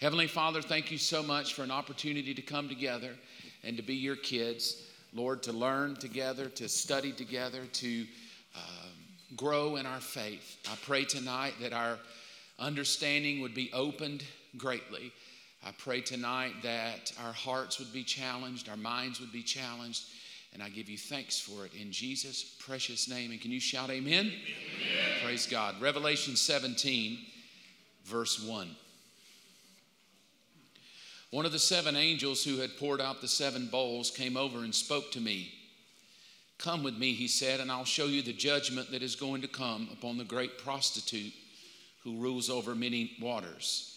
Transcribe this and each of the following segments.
Heavenly Father, thank you so much for an opportunity to come together and to be your kids. Lord, to learn together, to study together, to um, grow in our faith. I pray tonight that our understanding would be opened greatly. I pray tonight that our hearts would be challenged, our minds would be challenged, and I give you thanks for it in Jesus' precious name. And can you shout amen? amen. Praise God. Revelation 17, verse 1. One of the seven angels who had poured out the seven bowls came over and spoke to me. Come with me, he said, and I'll show you the judgment that is going to come upon the great prostitute who rules over many waters.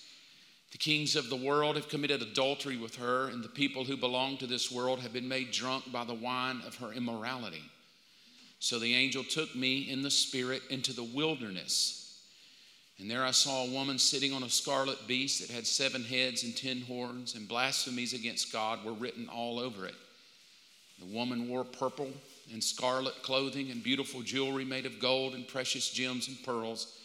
The kings of the world have committed adultery with her, and the people who belong to this world have been made drunk by the wine of her immorality. So the angel took me in the spirit into the wilderness. And there I saw a woman sitting on a scarlet beast that had seven heads and ten horns, and blasphemies against God were written all over it. The woman wore purple and scarlet clothing and beautiful jewelry made of gold and precious gems and pearls.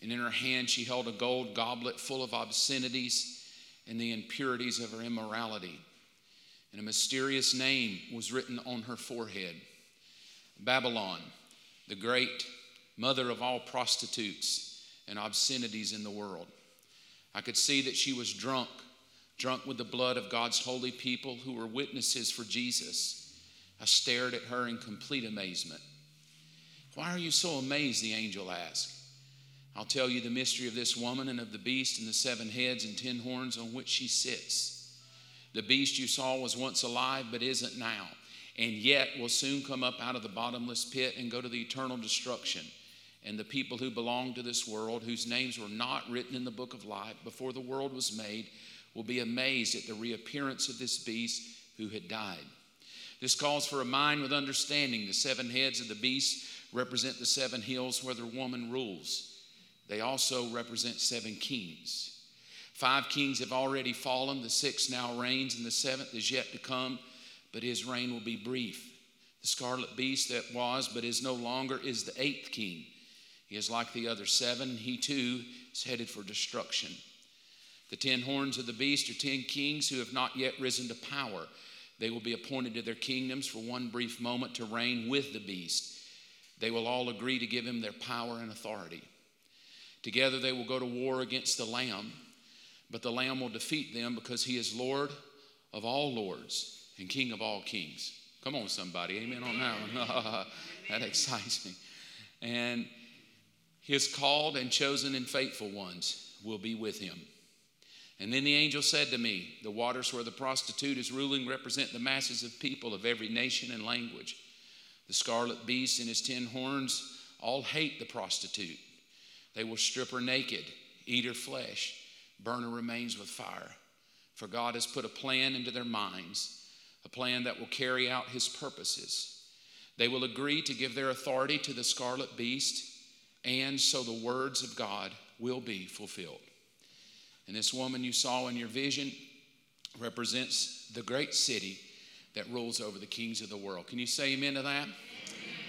And in her hand she held a gold goblet full of obscenities and the impurities of her immorality. And a mysterious name was written on her forehead Babylon, the great mother of all prostitutes and obscenities in the world. I could see that she was drunk, drunk with the blood of God's holy people who were witnesses for Jesus. I stared at her in complete amazement. Why are you so amazed? The angel asked. I'll tell you the mystery of this woman and of the beast and the seven heads and ten horns on which she sits. The beast you saw was once alive, but isn't now, and yet will soon come up out of the bottomless pit and go to the eternal destruction. And the people who belong to this world, whose names were not written in the book of life before the world was made, will be amazed at the reappearance of this beast who had died. This calls for a mind with understanding. The seven heads of the beast represent the seven hills where the woman rules. They also represent seven kings. Five kings have already fallen, the sixth now reigns, and the seventh is yet to come, but his reign will be brief. The scarlet beast that was, but is no longer, is the eighth king. He is like the other seven, he too is headed for destruction. The ten horns of the beast are ten kings who have not yet risen to power. They will be appointed to their kingdoms for one brief moment to reign with the beast. They will all agree to give him their power and authority. Together they will go to war against the Lamb, but the Lamb will defeat them because he is Lord of all lords and King of all kings. Come on, somebody. Amen on that one. that excites me. And his called and chosen and faithful ones will be with him. And then the angel said to me, The waters where the prostitute is ruling represent the masses of people of every nation and language. The scarlet beast and his ten horns all hate the prostitute they will strip her naked, eat her flesh, burn her remains with fire. For God has put a plan into their minds, a plan that will carry out his purposes. They will agree to give their authority to the scarlet beast, and so the words of God will be fulfilled. And this woman you saw in your vision represents the great city that rules over the kings of the world. Can you say amen to that? Amen.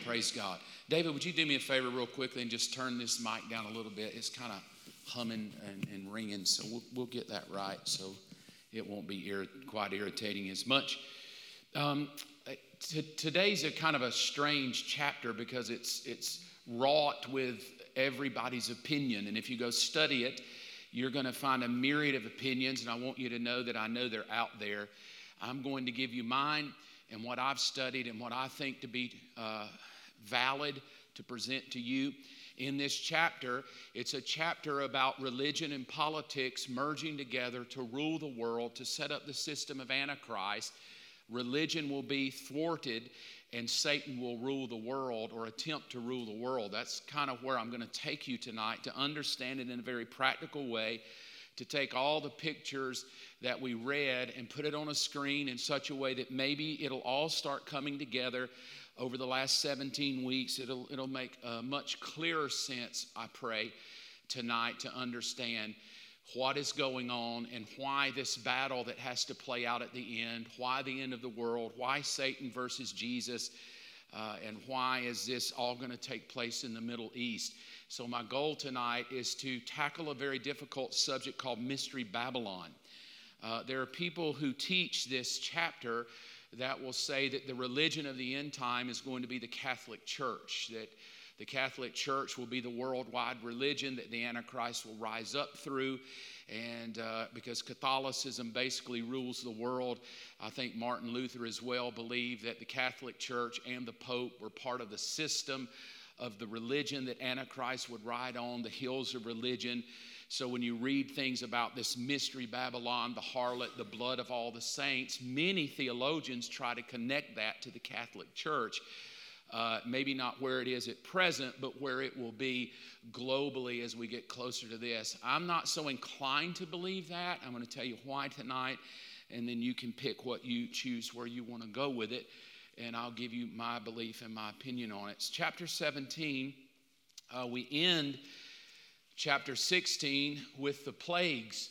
Praise God. David, would you do me a favor real quickly and just turn this mic down a little bit? It's kind of humming and, and, ringing, so we'll, we'll, get that right so it won't be ir- quite irritating as much. Um, t- today's a kind of a strange chapter because it's, it's wrought with everybody's opinion. And if you go study it, you're going to find a myriad of opinions, and I want you to know that I know they're out there. I'm going to give you mine and what I've studied and what I think to be uh, valid to present to you. In this chapter, it's a chapter about religion and politics merging together to rule the world, to set up the system of Antichrist. Religion will be thwarted and Satan will rule the world or attempt to rule the world. That's kind of where I'm going to take you tonight to understand it in a very practical way, to take all the pictures that we read and put it on a screen in such a way that maybe it'll all start coming together over the last 17 weeks. It'll, it'll make a much clearer sense, I pray, tonight to understand what is going on and why this battle that has to play out at the end, why the end of the world, why Satan versus Jesus, uh, and why is this all going to take place in the Middle East. So, my goal tonight is to tackle a very difficult subject called Mystery Babylon. Uh, there are people who teach this chapter that will say that the religion of the end time is going to be the Catholic Church, that the Catholic Church will be the worldwide religion that the Antichrist will rise up through. And uh, because Catholicism basically rules the world, I think Martin Luther as well believed that the Catholic Church and the Pope were part of the system of the religion that Antichrist would ride on, the hills of religion. So when you read things about this mystery Babylon, the harlot, the blood of all the saints, many theologians try to connect that to the Catholic Church. Uh, maybe not where it is at present, but where it will be globally as we get closer to this. I'm not so inclined to believe that. I'm going to tell you why tonight, and then you can pick what you choose where you want to go with it and I'll give you my belief and my opinion on it. It's chapter 17. Uh, we end chapter 16 with the plagues.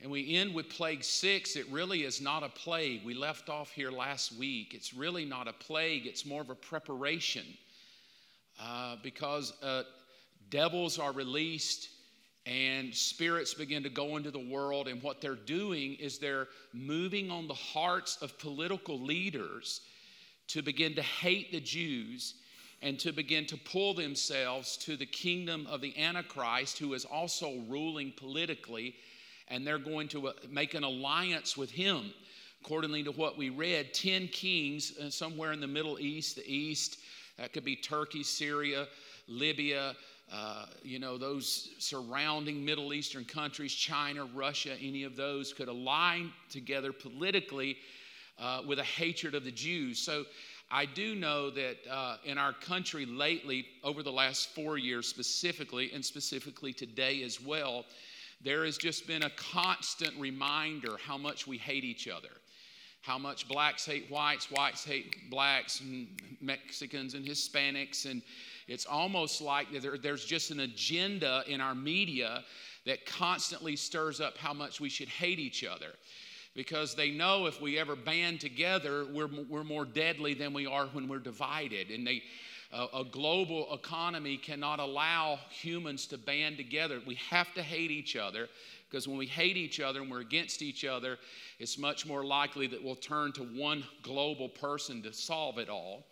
And we end with plague six. It really is not a plague. We left off here last week. It's really not a plague, it's more of a preparation uh, because uh, devils are released and spirits begin to go into the world. And what they're doing is they're moving on the hearts of political leaders to begin to hate the Jews and to begin to pull themselves to the kingdom of the Antichrist, who is also ruling politically, and they're going to uh, make an alliance with him. Accordingly to what we read, 10 kings uh, somewhere in the Middle East, the East, that could be Turkey, Syria, Libya, uh, you know, those surrounding Middle Eastern countries, China, Russia, any of those could align together politically uh, with a hatred of the Jews. So I do know that uh, in our country lately, over the last four years specifically, and specifically today as well, there has just been a constant reminder how much we hate each other. How much blacks hate whites, whites hate blacks, and Mexicans and Hispanics, and it's almost like there, there's just an agenda in our media that constantly stirs up how much we should hate each other because they know if we ever band together, we're, we're more deadly than we are when we're divided. And they, a global economy cannot allow humans to band together. We have to hate each other because when we hate each other and we're against each other, it's much more likely that we'll turn to one global person to solve it all.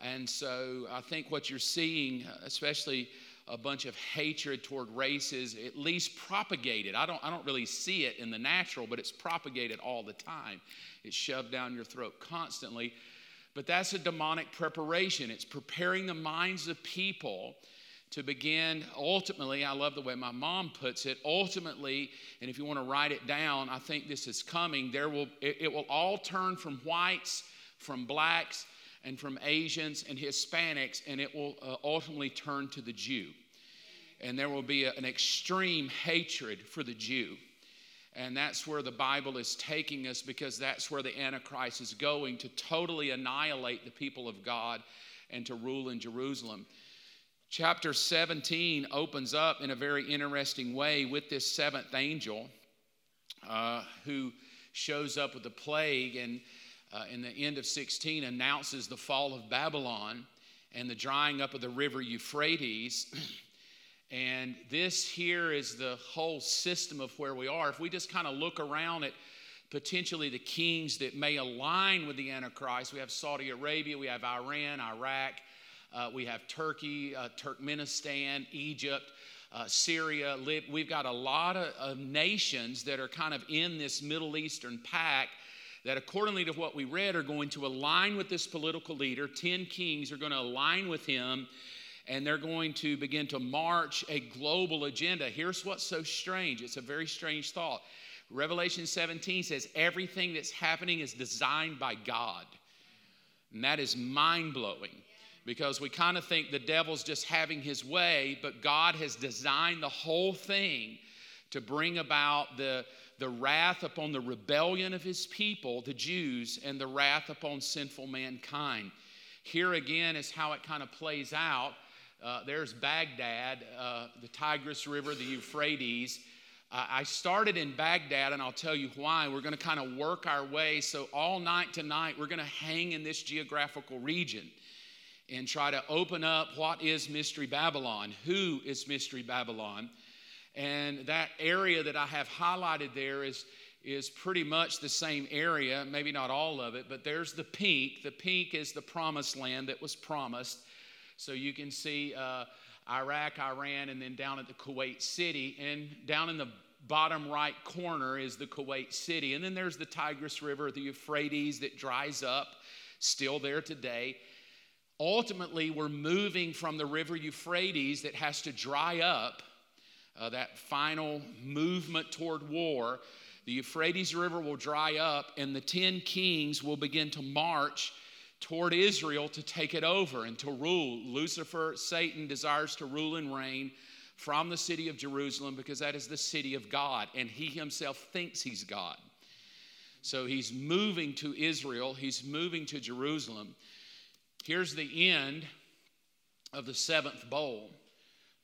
And so I think what you're seeing, especially a bunch of hatred toward races, at least propagated. I don't, I don't really see it in the natural, but it's propagated all the time. It's shoved down your throat constantly. But that's a demonic preparation. It's preparing the minds of people to begin ultimately, I love the way my mom puts it, ultimately, and if you want to write it down, I think this is coming, there will it, it will all turn from whites, from blacks, and from Asians and Hispanics, and it will uh, ultimately turn to the Jew. And there will be a, an extreme hatred for the Jew. And that's where the Bible is taking us because that's where the Antichrist is going to totally annihilate the people of God and to rule in Jerusalem. Chapter 17 opens up in a very interesting way with this seventh angel uh, who shows up with the plague. And uh, in the end of 16 announces the fall of Babylon and the drying up of the river Euphrates. and this here is the whole system of where we are. If we just kind of look around at potentially the kings that may align with the Antichrist, we have Saudi Arabia, we have Iran, Iraq, uh, we have Turkey, uh, Turkmenistan, Egypt. Uh, Syria, we've got a lot of, of nations that are kind of in this Middle Eastern pack that, accordingly to what we read, are going to align with this political leader. Ten kings are going to align with him, and they're going to begin to march a global agenda. Here's what's so strange it's a very strange thought. Revelation 17 says everything that's happening is designed by God. And that is mind blowing because we kind of think the devil's just having his way, but God has designed the whole thing to bring about the, the wrath upon the rebellion of his people, the Jews, and the wrath upon sinful mankind. Here again is how it kind of plays out. Uh, there's Baghdad, uh, the Tigris River, the Euphrates. Uh, I started in Baghdad, and I'll tell you why. We're going to kind of work our way. So, all night tonight, we're going to hang in this geographical region. and try to open up what is Mystery Babylon, who is Mystery Babylon. And that area that I have highlighted there is, is pretty much the same area, maybe not all of it, but there's the pink. The pink is the promised land that was promised. So you can see uh, Iraq, Iran, and then down at the Kuwait City. And down in the bottom right corner is the Kuwait City. And then there's the Tigris River, the Euphrates that dries up, still there today. Ultimately, we're moving from the river Euphrates that has to dry up, uh, that final movement toward war. The Euphrates River will dry up, and the 10 kings will begin to march toward Israel to take it over and to rule. Lucifer, Satan, desires to rule and reign from the city of Jerusalem because that is the city of God, and he himself thinks he's God. So he's moving to Israel, he's moving to Jerusalem. Here's the end of the seventh bowl.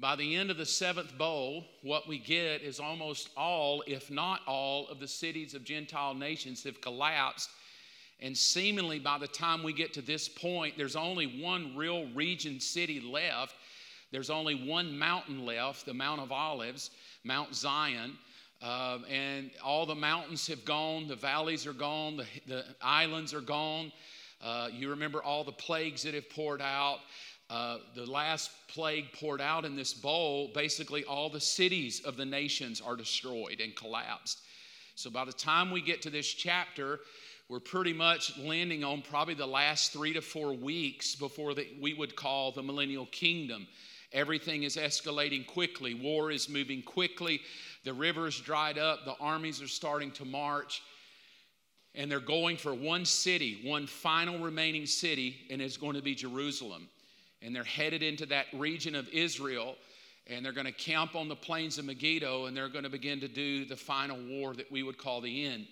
By the end of the seventh bowl, what we get is almost all, if not all, of the cities of Gentile nations have collapsed. And seemingly, by the time we get to this point, there's only one real region city left. There's only one mountain left, the Mount of Olives, Mount Zion. Uh, and all the mountains have gone, the valleys are gone, the, the islands are gone. Uh, you remember all the plagues that have poured out. Uh, the last plague poured out in this bowl, basically all the cities of the nations are destroyed and collapsed. So by the time we get to this chapter, we're pretty much landing on probably the last three to four weeks before the, we would call the millennial kingdom. Everything is escalating quickly, war is moving quickly, the rivers dried up, the armies are starting to march and they're going for one city, one final remaining city, and it's going to be Jerusalem. And they're headed into that region of Israel, and they're going to camp on the plains of Megiddo, and they're going to begin to do the final war that we would call the end.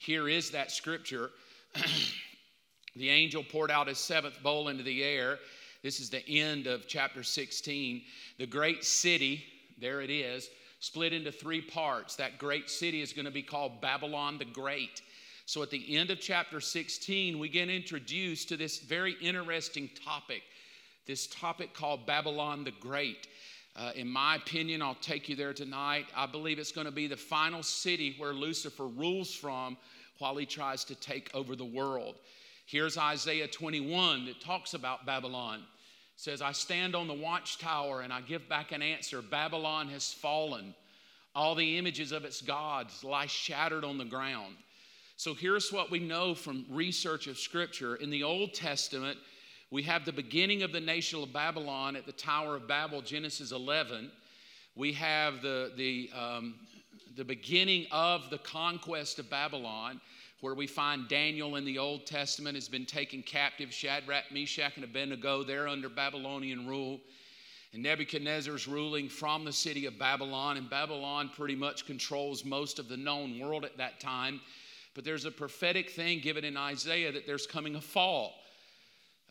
Here is that scripture. the angel poured out his seventh bowl into the air. This is the end of chapter 16. The great city, there it is, split into three parts. That great city is going to be called Babylon the Great. So at the end of chapter 16, we get introduced to this very interesting topic, this topic called Babylon the Great. Uh, in my opinion, I'll take you there tonight. I believe it's going to be the final city where Lucifer rules from while he tries to take over the world. Here's Isaiah 21 that talks about Babylon. It says, I stand on the watchtower and I give back an answer Babylon has fallen. All the images of its gods lie shattered on the ground. So here's what we know from research of Scripture. In the Old Testament, we have the beginning of the nation of Babylon at the Tower of Babel, Genesis 11. We have the, the, um, the beginning of the conquest of Babylon, where we find Daniel in the Old Testament has been taken captive. Shadrach, Meshach, and Abednego, they're under Babylonian rule. And Nebuchadnezzar's ruling from the city of Babylon, and Babylon pretty much controls most of the known world at that time. But there's a prophetic thing given in Isaiah that there's coming a fall.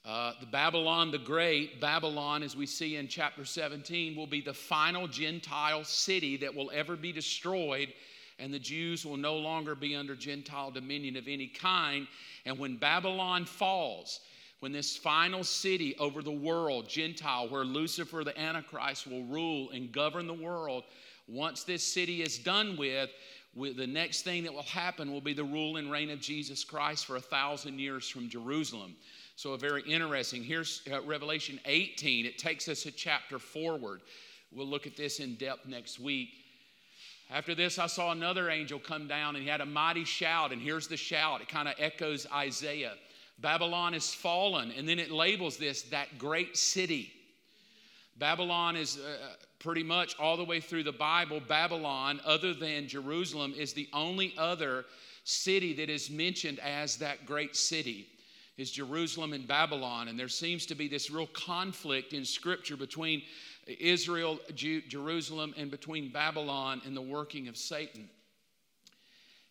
Uh, the Babylon the Great, Babylon, as we see in chapter 17, will be the final Gentile city that will ever be destroyed, and the Jews will no longer be under Gentile dominion of any kind. And when Babylon falls, when this final city over the world, Gentile, where Lucifer the Antichrist will rule and govern the world, once this city is done with, the next thing that will happen will be the rule and reign of Jesus Christ for a thousand years from Jerusalem. So, a very interesting. Here's uh, Revelation 18. It takes us a chapter forward. We'll look at this in depth next week. After this, I saw another angel come down and he had a mighty shout. And here's the shout it kind of echoes Isaiah Babylon is fallen. And then it labels this that great city. Babylon is uh, pretty much all the way through the Bible, Babylon, other than Jerusalem, is the only other city that is mentioned as that great city. Is Jerusalem and Babylon. And there seems to be this real conflict in Scripture between Israel, Jerusalem, and between Babylon and the working of Satan.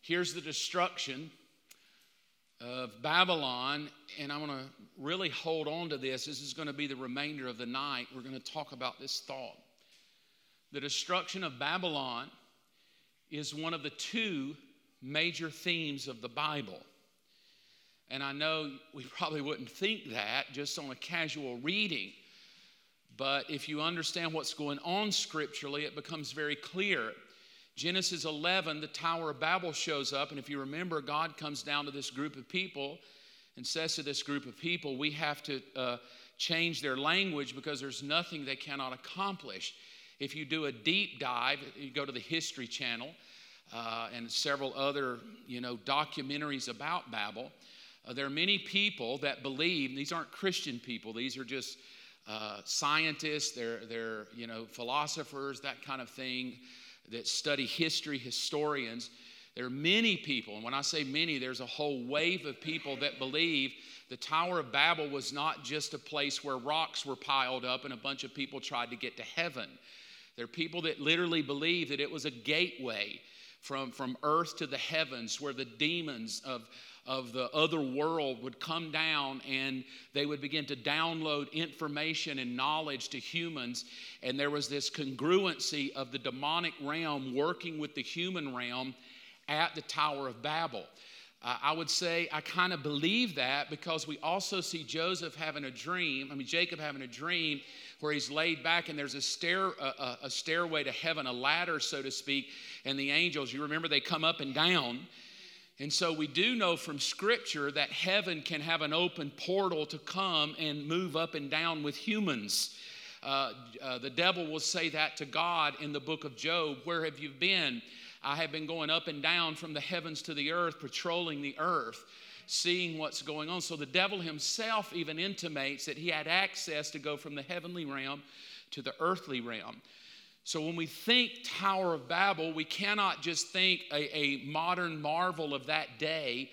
Here's the destruction of Babylon, and I'm going to really hold on to this. This is going to be the remainder of the night. We're going to talk about this thought. The destruction of Babylon is one of the two major themes of the Bible. And I know we probably wouldn't think that just on a casual reading. But if you understand what's going on scripturally, it becomes very clear. Genesis 11, the Tower of Babel shows up. And if you remember, God comes down to this group of people and says to this group of people, We have to uh, change their language because there's nothing they cannot accomplish. If you do a deep dive, you go to the History Channel uh, and several other, you know, documentaries about Babel. Uh, there are many people that believe these aren't Christian people; these are just uh, scientists. They're they're you know philosophers, that kind of thing, that study history, historians. There are many people, and when I say many, there's a whole wave of people that believe the Tower of Babel was not just a place where rocks were piled up and a bunch of people tried to get to heaven. There are people that literally believe that it was a gateway from, from earth to the heavens where the demons of, of the other world would come down and they would begin to download information and knowledge to humans. And there was this congruency of the demonic realm working with the human realm at the Tower of Babel. Uh, I would say I kind of believe that because we also see Joseph having a dream, I mean, Jacob having a dream where he's laid back and there's a, stair, a, a stairway to heaven, a ladder, so to speak, and the angels, you remember they come up and down. And so we do know from Scripture that heaven can have an open portal to come and move up and down with humans. Uh, uh, the devil will say that to God in the book of Job Where have you been? I have been going up and down from the heavens to the earth, patrolling the earth, seeing what's going on. So the devil himself even intimates that he had access to go from the heavenly realm to the earthly realm. So when we think Tower of Babel, we cannot just think a, a modern marvel of that day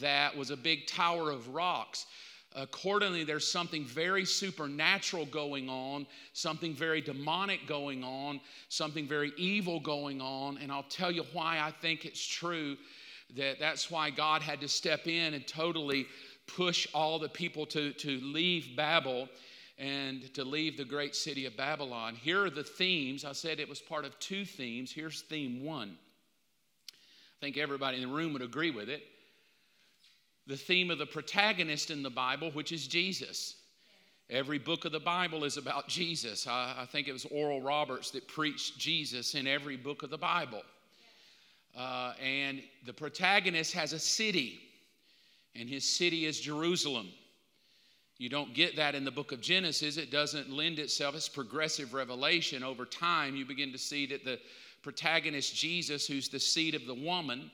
that was a big tower of rocks. Accordingly, there's something very supernatural going on, something very demonic going on, something very evil going on. And I'll tell you why I think it's true that that's why God had to step in and totally push all the people to, to leave Babel and to leave the great city of Babylon. Here are the themes. I said it was part of two themes. Here's theme one. I think everybody in the room would agree with it the theme of the protagonist in the Bible, which is Jesus. Every book of the Bible is about Jesus. I, I think it was Oral Roberts that preached Jesus in every book of the Bible. Uh, and the protagonist has a city, and his city is Jerusalem. You don't get that in the book of Genesis. It doesn't lend itself. It's progressive revelation. Over time, you begin to see that the protagonist, Jesus, who's the seed of the woman,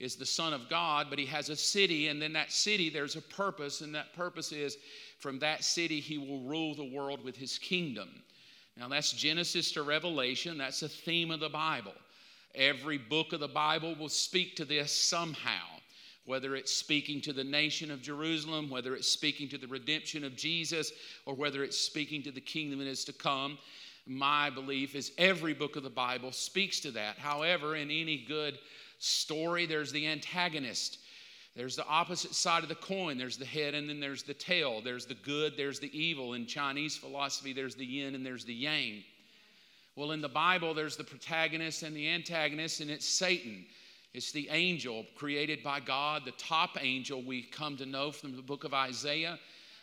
is the Son of God, but he has a city, and then that city, there's a purpose, and that purpose is from that city, he will rule the world with his kingdom. Now, that's Genesis to Revelation, that's a theme of the Bible. Every book of the Bible will speak to this somehow, whether it's speaking to the nation of Jerusalem, whether it's speaking to the redemption of Jesus, or whether it's speaking to the kingdom that is to come. My belief is every book of the Bible speaks to that. However, in any good story, there's the antagonist. There's the opposite side of the coin. There's the head and then there's the tail. There's the good, there's the evil. In Chinese philosophy, there's the yin and there's the yang. Well, in the Bible, there's the protagonist and the antagonist, and it's Satan. It's the angel created by God, the top angel we come to know from the book of Isaiah,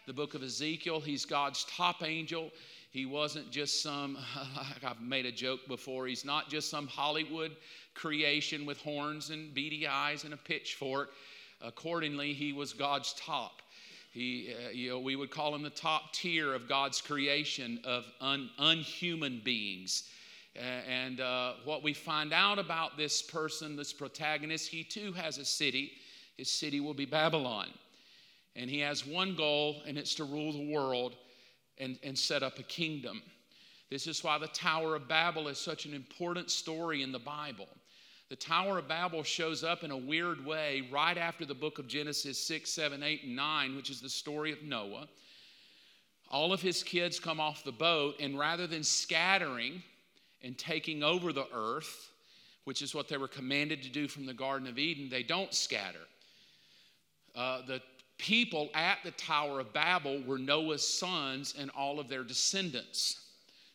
the book of Ezekiel. He's God's top angel. He wasn't just some, I've made a joke before, he's not just some Hollywood creation with horns and beady eyes and a pitchfork. Accordingly, he was God's top. He, uh, you know, we would call him the top tier of God's creation of un, unhuman beings. And uh, what we find out about this person, this protagonist, he too has a city. His city will be Babylon. And he has one goal, and it's to rule the world and, and set up a kingdom. This is why the Tower of Babel is such an important story in the Bible. The Tower of Babel shows up in a weird way right after the book of Genesis 6, 7, 8, and 9, which is the story of Noah. All of his kids come off the boat, and rather than scattering and taking over the earth, which is what they were commanded to do from the Garden of Eden, they don't scatter. Uh, the people at the Tower of Babel were Noah's sons and all of their descendants.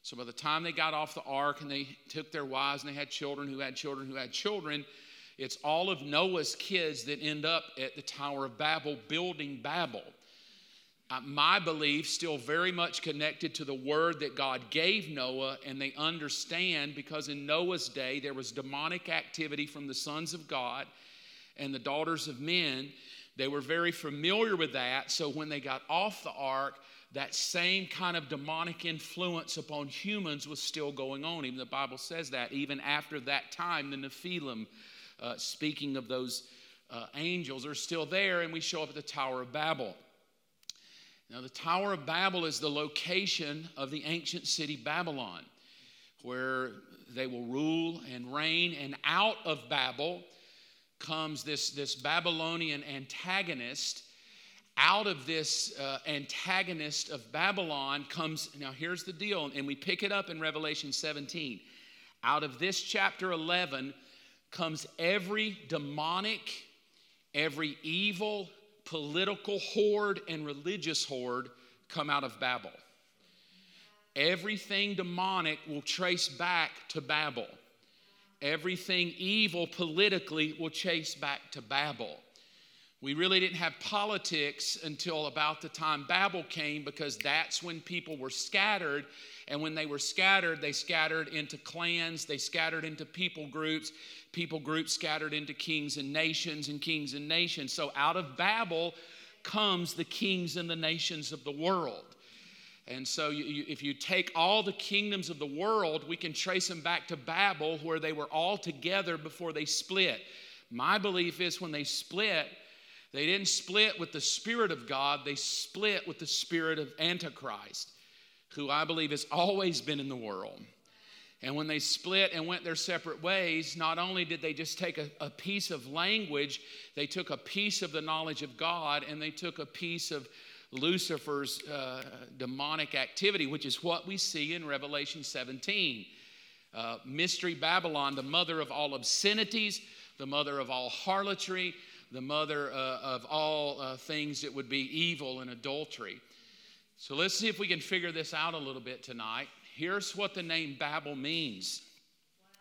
So by the time they got off the ark and they took their wives and they had children who had children who had children, It's all of Noah's kids that end up at the Tower of Babel building Babel. Uh, my belief still very much connected to the word that God gave Noah, and they understand because in Noah's day there was demonic activity from the sons of God and the daughters of men. They were very familiar with that, so when they got off the ark, that same kind of demonic influence upon humans was still going on. Even the Bible says that. Even after that time, the Nephilim, uh, speaking of those uh, angels, are still there, and we show up at the Tower of Babel. Now, the Tower of Babel is the location of the ancient city Babylon, where they will rule and reign. And out of Babel comes this, this Babylonian antagonist. Out of this uh, antagonist of Babylon comes, now here's the deal, and we pick it up in Revelation 17. Out of this chapter 11 comes every demonic, every evil, political horde and religious horde come out of Babel. Everything demonic will trace back to Babel. Everything evil politically will chase back to Babel. We really didn't have politics until about the time Babel came because that's when people were scattered. And when they were scattered, they scattered into clans, they scattered into people groups, people groups scattered into kings and nations and kings and nations. So out of Babel comes the kings and the nations of the world. And so, you, you, if you take all the kingdoms of the world, we can trace them back to Babel, where they were all together before they split. My belief is when they split, they didn't split with the Spirit of God, they split with the Spirit of Antichrist, who I believe has always been in the world. And when they split and went their separate ways, not only did they just take a, a, piece of language, they took a piece of the knowledge of God and they took a piece of Lucifer's uh, demonic activity, which is what we see in Revelation 17. Uh, Mystery Babylon, the mother of all obscenities, the mother of all harlotry, the mother uh, of all uh, things that would be evil and adultery. So let's see if we can figure this out a little bit tonight here's what the name Babel means,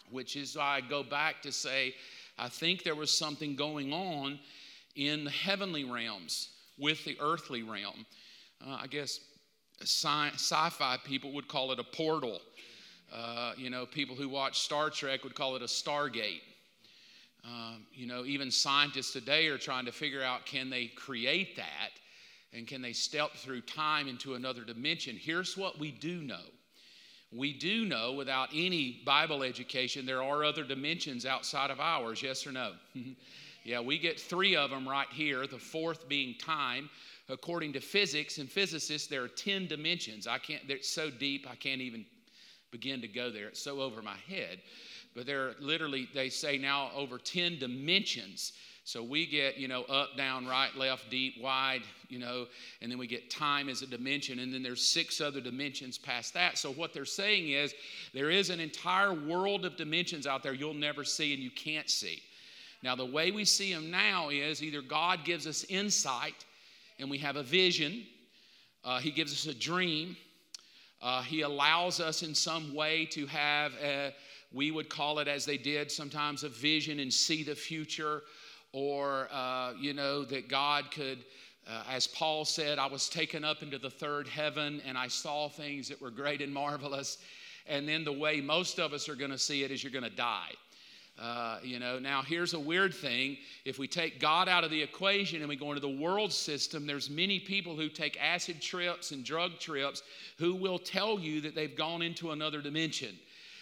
which is why I go back to say, I think there was something going on in the heavenly realms with the earthly realm. Uh, I guess sci fi people would call it a portal. Uh, you know, people who watch Star Trek would call it a Stargate. Um, you know, even scientists today are trying to figure out can they create that and can they step through time into another dimension. Here's what we do know we do know without any Bible education there are other dimensions outside of ours, yes or no? yeah, we get three of them right here, the fourth being time. According to physics and physicists, there are 10 dimensions. I can't, they're so deep, I can't even begin to go there. It's so over my head. But there are literally, they say now over 10 dimensions so we get, you know, up, down, right, left, deep, wide, you know, and then we get time as a dimension, and then there's six other dimensions past that. So what they're saying is there is an entire world of dimensions out there you'll never see and you can't see. Now, the way we see them now is either God gives us insight and we have a vision, uh, He gives us a dream, uh, He allows us in some way to have, a, we would call it as they did sometimes, a vision and see the future or, uh, you know, that God could, uh, as Paul said, I was taken up into the third heaven and I saw things that were great and marvelous. And then the way most of us are going to see it is you're going to die. Uh, you know, now here's a weird thing. If we take God out of the equation and we go into the world system, there's many people who take acid trips and drug trips who will tell you that they've gone into another dimension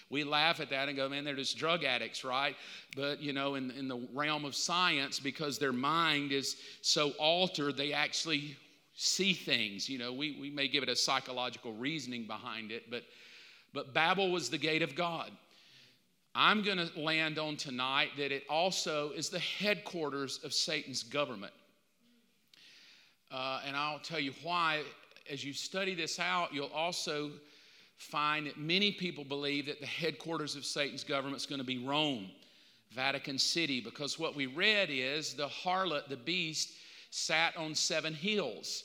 we laugh at that and go, man, they're just drug addicts, right? But, you know, in, in the realm of science, because their mind is so altered, they actually see things. You know, we, we may give it a psychological reasoning behind it, but, but Babel was the gate of God. I'm going to land on tonight that it also is the headquarters of Satan's government. Uh, and I'll tell you why. As you study this out, you'll also find that many people believe that the headquarters of Satan's government is going to be Rome, Vatican City, because what we read is the harlot, the beast, sat on seven hills.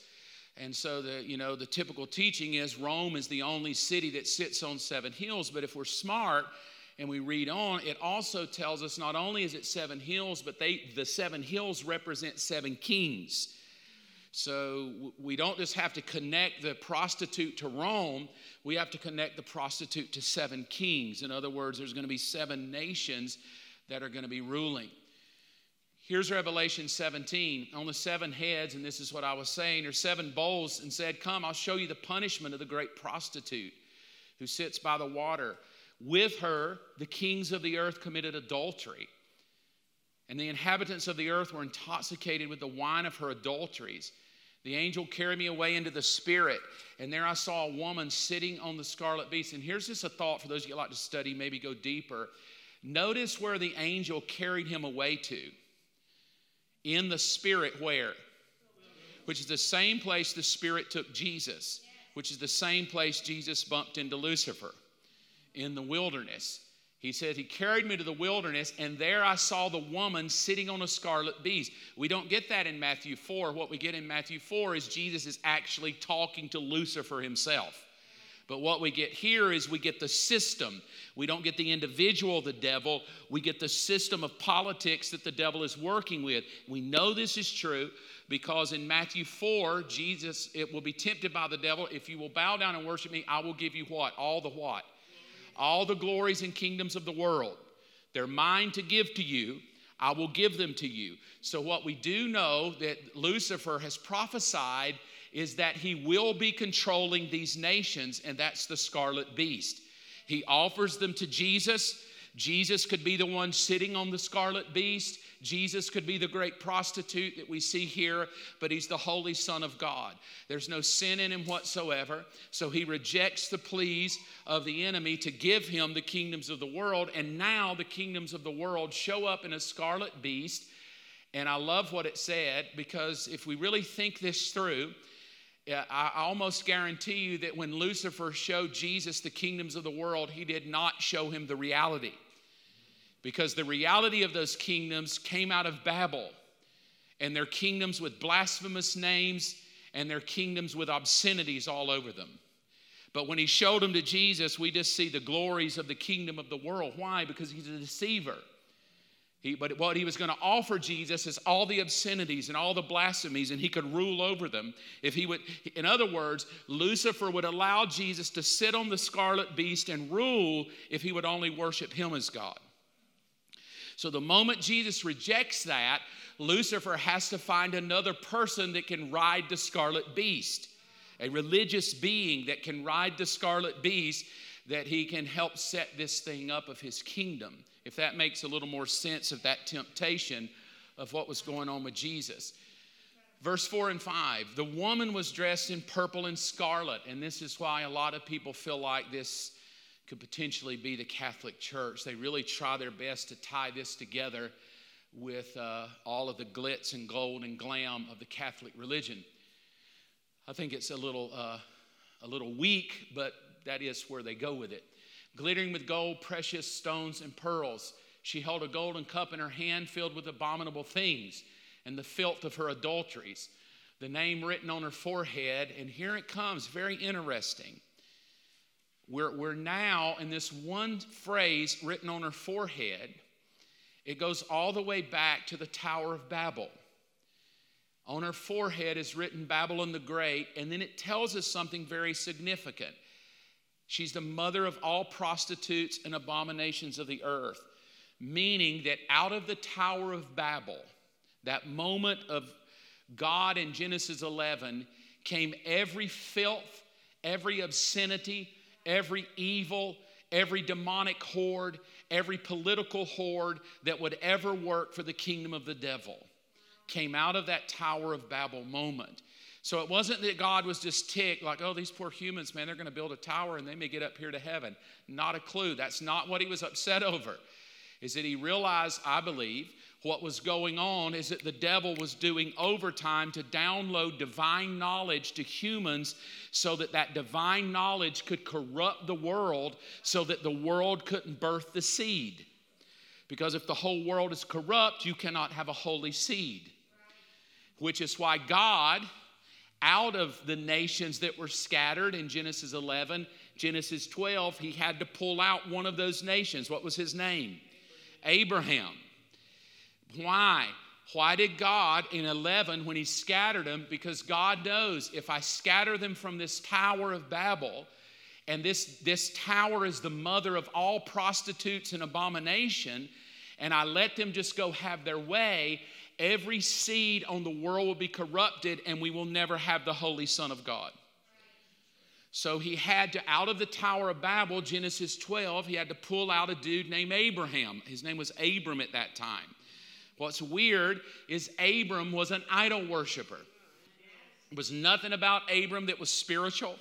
And so the you know the typical teaching is Rome is the only city that sits on seven hills. But if we're smart and we read on, it also tells us not only is it seven hills, but they the seven hills represent seven kings. So we don't just have to connect the prostitute to Rome, we have to connect the prostitute to seven kings. In other words, there's going to be seven nations that are going to be ruling. Here's Revelation 17. On the seven heads, and this is what I was saying, there's seven bowls, and said, Come, I'll show you the punishment of the great prostitute who sits by the water. With her, the kings of the earth committed adultery. And the inhabitants of the earth were intoxicated with the wine of her adulteries. The angel carried me away into the spirit, and there I saw a woman sitting on the scarlet beast. And here's just a thought for those of you like to study, maybe go deeper. Notice where the angel carried him away to. In the spirit, where? Which is the same place the spirit took Jesus, which is the same place Jesus bumped into Lucifer in the wilderness. He said, He carried me to the wilderness, and there I saw the woman sitting on a scarlet beast. We don't get that in Matthew 4. What we get in Matthew 4 is Jesus is actually talking to Lucifer himself. But what we get here is we get the system. We don't get the individual, the devil. We get the system of politics that the devil is working with. We know this is true because in Matthew 4, Jesus, it will be tempted by the devil. If you will bow down and worship me, I will give you what? All the what? All the glories and kingdoms of the world. They're mine to give to you. I will give them to you. So, what we do know that Lucifer has prophesied is that he will be controlling these nations, and that's the scarlet beast. He offers them to Jesus. Jesus could be the one sitting on the scarlet beast. Jesus could be the great prostitute that we see here, but he's the Holy Son of God. There's no sin in him whatsoever. So he rejects the pleas of the enemy to give him the kingdoms of the world. And now the kingdoms of the world show up in a scarlet beast. And I love what it said because if we really think this through, I almost guarantee you that when Lucifer showed Jesus the kingdoms of the world, he did not show him the reality because the reality of those kingdoms came out of Babel, and their kingdoms with blasphemous names and their kingdoms with obscenities all over them. But when he showed them to Jesus, we just see the glories of the kingdom of the world. Why? Because he's a deceiver. He, but what he was going to offer Jesus is all the obscenities and all the blasphemies, and he could rule over them. If he would, in other words, Lucifer would allow Jesus to sit on the scarlet beast and rule if he would only worship him as God. So the moment Jesus rejects that, Lucifer has to find another person that can ride the scarlet beast, a religious being that can ride the scarlet beast that he can help set this thing up of his kingdom. If that makes a little more sense of that temptation of what was going on with Jesus. Verse 4 and 5 the woman was dressed in purple and scarlet, and this is why a lot of people feel like this could potentially be the Catholic Church. They really try their best to tie this together with uh, all of the glitz and gold and glam of the Catholic religion. I think it's a little, uh, a little weak, but that is where they go with it. Glittering with gold, precious stones, and pearls. She held a golden cup in her hand filled with abominable things and the filth of her adulteries. The name written on her forehead, and here it comes, very interesting. We're, we're now in this one phrase written on her forehead. It goes all the way back to the Tower of Babel. On her forehead is written Babylon the Great, and then it tells us something very significant. She's the mother of all prostitutes and abominations of the earth, meaning that out of the Tower of Babel, that moment of God in Genesis 11, came every filth, every obscenity, every evil, every demonic horde, every political horde that would ever work for the kingdom of the devil came out of that Tower of Babel moment. So it wasn't that God was just ticked, like, oh, these poor humans, man, they're going to build a tower and they may get up here to heaven. Not a clue. That's not what he was upset over. Is that he realized, I believe, what was going on is that the devil was doing overtime to download divine knowledge to humans so that that divine knowledge could corrupt the world so that the world couldn't birth the seed. Because if the whole world is corrupt, you cannot have a holy seed. Which is why God, out of the nations that were scattered in Genesis 11, Genesis 12, he had to pull out one of those nations. What was his name? Abraham. Why? Why did God in 11, when he scattered them, because God knows if I scatter them from this Tower of Babel, and this, this tower is the mother of all prostitutes and abomination, and I let them just go have their way, every seed on the world will be corrupted, and we will never have the Holy Son of God. So he had to, out of the Tower of Babel, Genesis 12, he had to pull out a dude named Abraham. His name was Abram at that time. What's weird is Abram was an idol worshiper. There was nothing about Abram that was spiritual.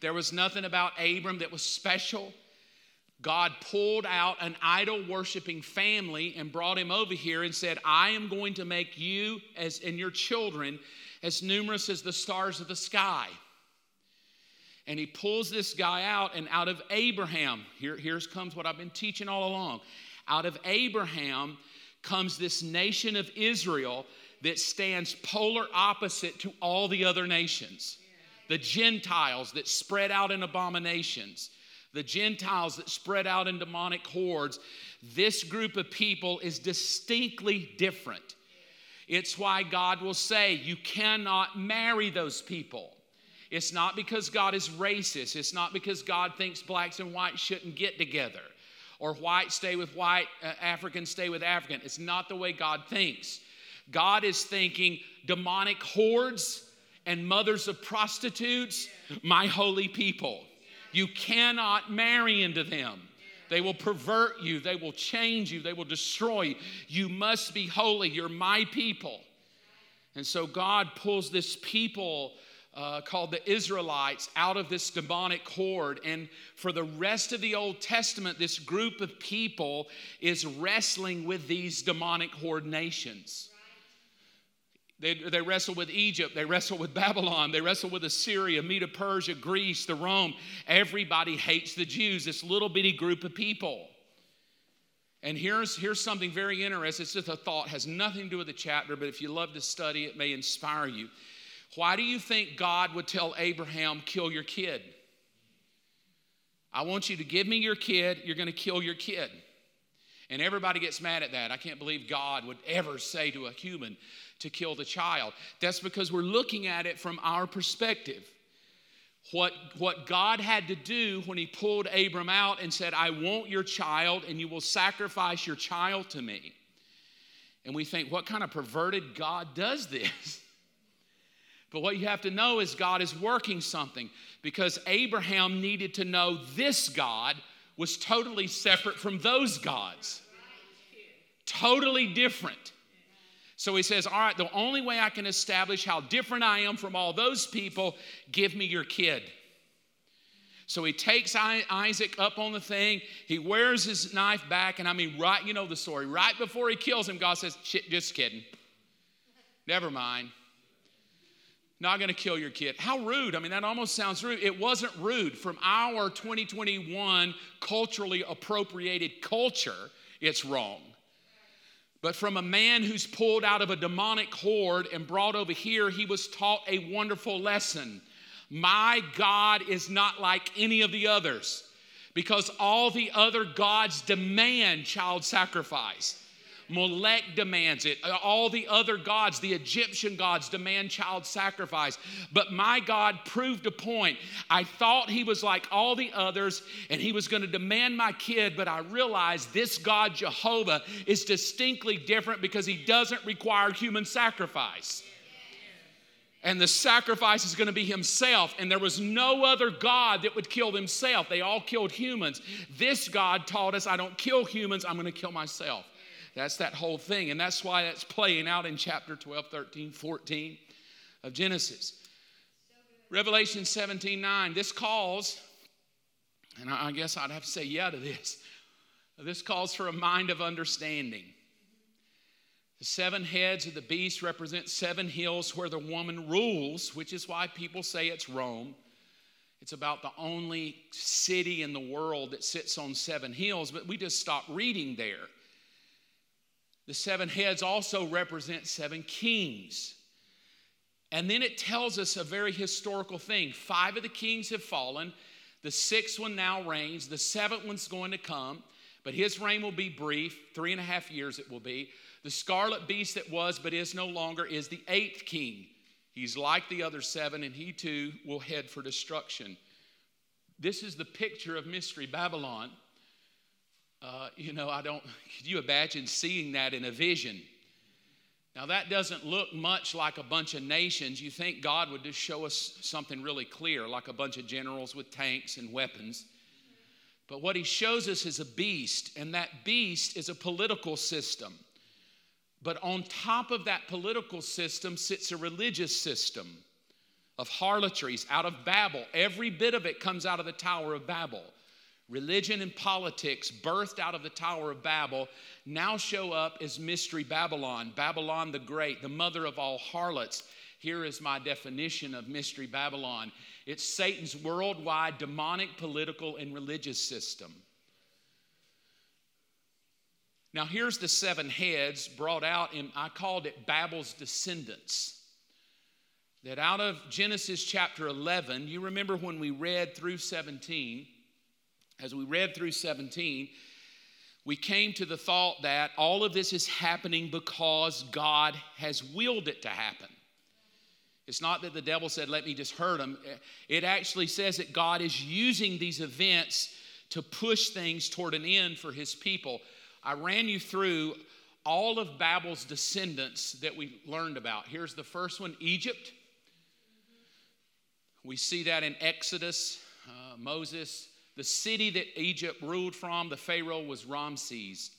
There was nothing about Abram that was special. God pulled out an idol worshiping family and brought him over here and said, I am going to make you as and your children as numerous as the stars of the sky. And he pulls this guy out, and out of Abraham, here here's comes what I've been teaching all along. Out of Abraham comes this nation of Israel that stands polar opposite to all the other nations. The Gentiles that spread out in abominations, the Gentiles that spread out in demonic hordes. This group of people is distinctly different. It's why God will say, You cannot marry those people. It's not because God is racist. It's not because God thinks blacks and whites shouldn't get together or white stay with white, uh, stay with African. It's not the way God thinks. God is thinking demonic hordes and mothers of prostitutes, my holy people. You cannot marry into them. They will pervert you, they will change you, they will destroy you. You must be holy. You're my people. And so God pulls this people uh, called the Israelites out of this demonic horde. And for the rest of the Old Testament, this group of people is wrestling with these demonic horde nations. They, they wrestle with Egypt, they wrestle with Babylon, they wrestle with Assyria, Medo Persia, Greece, the Rome. Everybody hates the Jews, this little bitty group of people. And here's, here's something very interesting. It's just a thought, has nothing to do with the chapter, but if you love to study, it may inspire you. Why do you think God would tell Abraham, kill your kid? I want you to give me your kid, you're going to kill your kid. And everybody gets mad at that. I can't believe God would ever say to a human to kill the child. That's because we're looking at it from our perspective. What, what God had to do when He pulled Abram out and said, I want your child, and you will sacrifice your child to me. And we think, what kind of perverted God does this? But what you have to know is God is working something because Abraham needed to know this God was totally separate from those gods. Totally different. So he says, All right, the only way I can establish how different I am from all those people, give me your kid. So he takes Isaac up on the thing. He wears his knife back. And I mean, right, you know the story. Right before he kills him, God says, Just kidding. Never mind not going to kill your kid. How rude. I mean, that almost sounds rude. It wasn't rude. From our 2021 culturally appropriated culture, it's wrong. But from a man who's pulled out of a demonic horde and brought over here, he was taught a wonderful lesson. My God is not like any of the others because all the other gods demand child sacrifice. Molech demands it. Uh, all the other gods, the Egyptian gods, demand child sacrifice. But my God proved a point. I thought he was like all the others and he was going to demand my kid, but I realized this God, Jehovah, is distinctly different because he doesn't require human sacrifice and the sacrifice is going to be himself. And there was no other God that would kill himself. They all killed humans. This God taught us, I don't kill humans, I'm going to kill myself. That's that whole thing. And that's why that's playing out in chapter 12, 13, 14 of Genesis. Revelation 17, 9. This calls, and I guess I'd have to say yeah to this. This calls for a mind of understanding. The seven heads of the beast represent seven hills where the woman rules, which is why people say it's Rome. It's about the only city in the world that sits on seven hills, but we just stop reading there. The seven heads also represent seven kings. And then it tells us a very historical thing. Five of the kings have fallen. The sixth one now reigns. The seventh one's going to come, but his reign will be brief. Three and a half years it will be. The scarlet beast that was but is no longer is the eighth king. He's like the other seven, and he too will head for destruction. This is the picture of Mystery Babylon. Uh, you know, I don't, could you imagine seeing that in a vision? Now, that doesn't look much like a bunch of nations. You think God would just show us something really clear, like a bunch of generals with tanks and weapons. But what he shows us is a beast, and that beast is a political system. But on top of that political system sits a religious system of harlotries out of Babel. Every bit of it comes out of the Tower of Babel. Religion and politics, birthed out of the Tower of Babel, now show up as Mystery Babylon, Babylon the Great, the mother of all harlots. Here is my definition of Mystery Babylon it's Satan's worldwide demonic, political, and religious system. Now, here's the seven heads brought out, and I called it Babel's descendants. That out of Genesis chapter 11, you remember when we read through 17, as we read through 17, we came to the thought that all of this is happening because God has willed it to happen. It's not that the devil said, let me just hurt him. It actually says that God is using these events to push things toward an end for his people. I ran you through all of Babel's descendants that we learned about. Here's the first one Egypt. We see that in Exodus. Uh, Moses the city that Egypt ruled from, the Pharaoh was Ramses.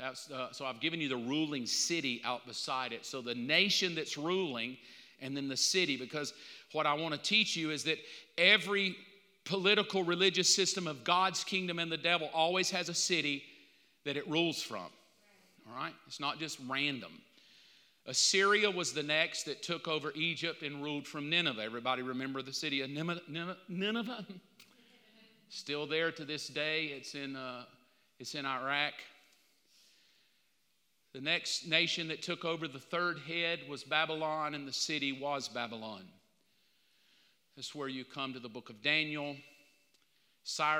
Uh, so I've given you the ruling city out beside it. So the nation that's ruling, and then the city, because what I want to teach you is that every political religious system of God's kingdom and the devil always has a city that it rules from. All right? It's not just random. Assyria was the next that took over Egypt and ruled from Nineveh. Everybody remember the city of Nineveh? Still there to this day. It's in, uh, it's in Iraq. The next nation that took over the third head was Babylon, and the city was Babylon. That's where you come to the book of Daniel.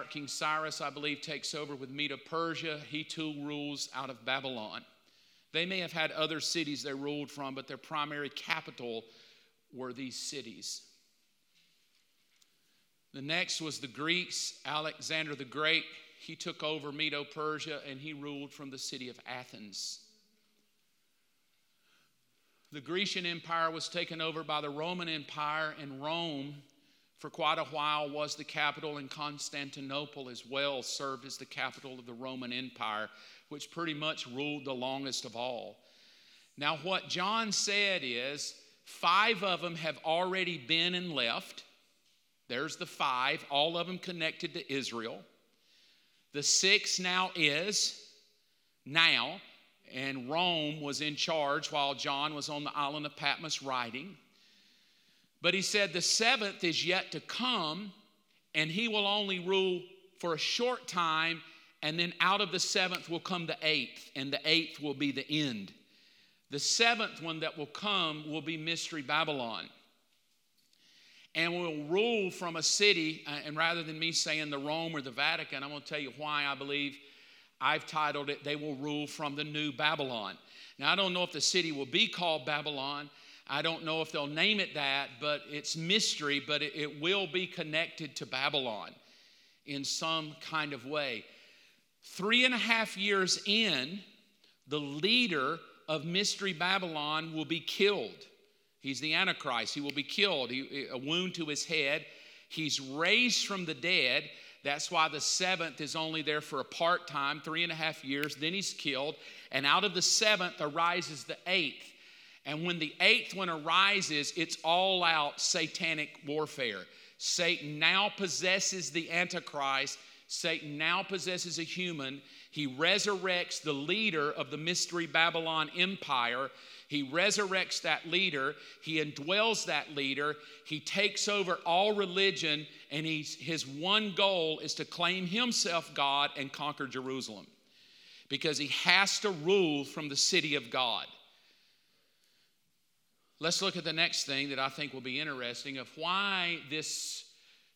King Cyrus, I believe, takes over with Medo Persia. He too rules out of Babylon. They may have had other cities they ruled from, but their primary capital were these cities. The next was the Greeks, Alexander the Great. He took over Medo Persia and he ruled from the city of Athens. The Grecian Empire was taken over by the Roman Empire, and Rome, for quite a while, was the capital, and Constantinople as well served as the capital of the Roman Empire, which pretty much ruled the longest of all. Now, what John said is five of them have already been and left. There's the five, all of them connected to Israel. The six now is now, and Rome was in charge while John was on the island of Patmos writing. But he said the seventh is yet to come, and he will only rule for a short time, and then out of the seventh will come the eighth, and the eighth will be the end. The seventh one that will come will be Mystery Babylon and will rule from a city. Uh, and rather than me saying the Rome or the Vatican, I'm going to tell you why I believe I've titled it, They Will Rule from the New Babylon. Now, I don't know if the city will be called Babylon. I don't know if they'll name it that, but it's mystery, but it, it will be connected to Babylon in some kind of way. Three and a half years in, the leader of Mystery Babylon will be killed. He's the Antichrist. He will be killed. He, a wound to his head. He's raised from the dead. That's why the seventh is only there for a part time, three and a half years. Then he's killed. And out of the seventh arises the eighth. And when the eighth one arises, it's all out satanic warfare. Satan now possesses the Antichrist. Satan now possesses a human. He resurrects the leader of the Mystery Babylon Empire he resurrects that leader, he indwells that leader, he takes over all religion, and his one goal is to claim himself God and conquer Jerusalem because he has to rule from the city of God. Let's look at the next thing that I think will be interesting of why this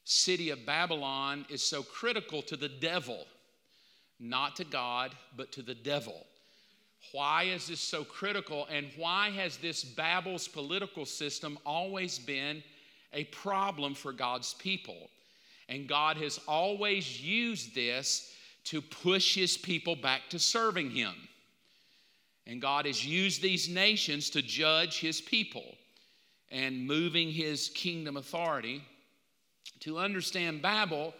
city of Babylon is so critical to the devil, not to God, but to the devil. Why is this so critical? And why has this Babel's political system always been a problem for God's people? And God has always used this to push his people back to serving him. And God has used these nations to judge his people and moving his kingdom authority. To understand Babel,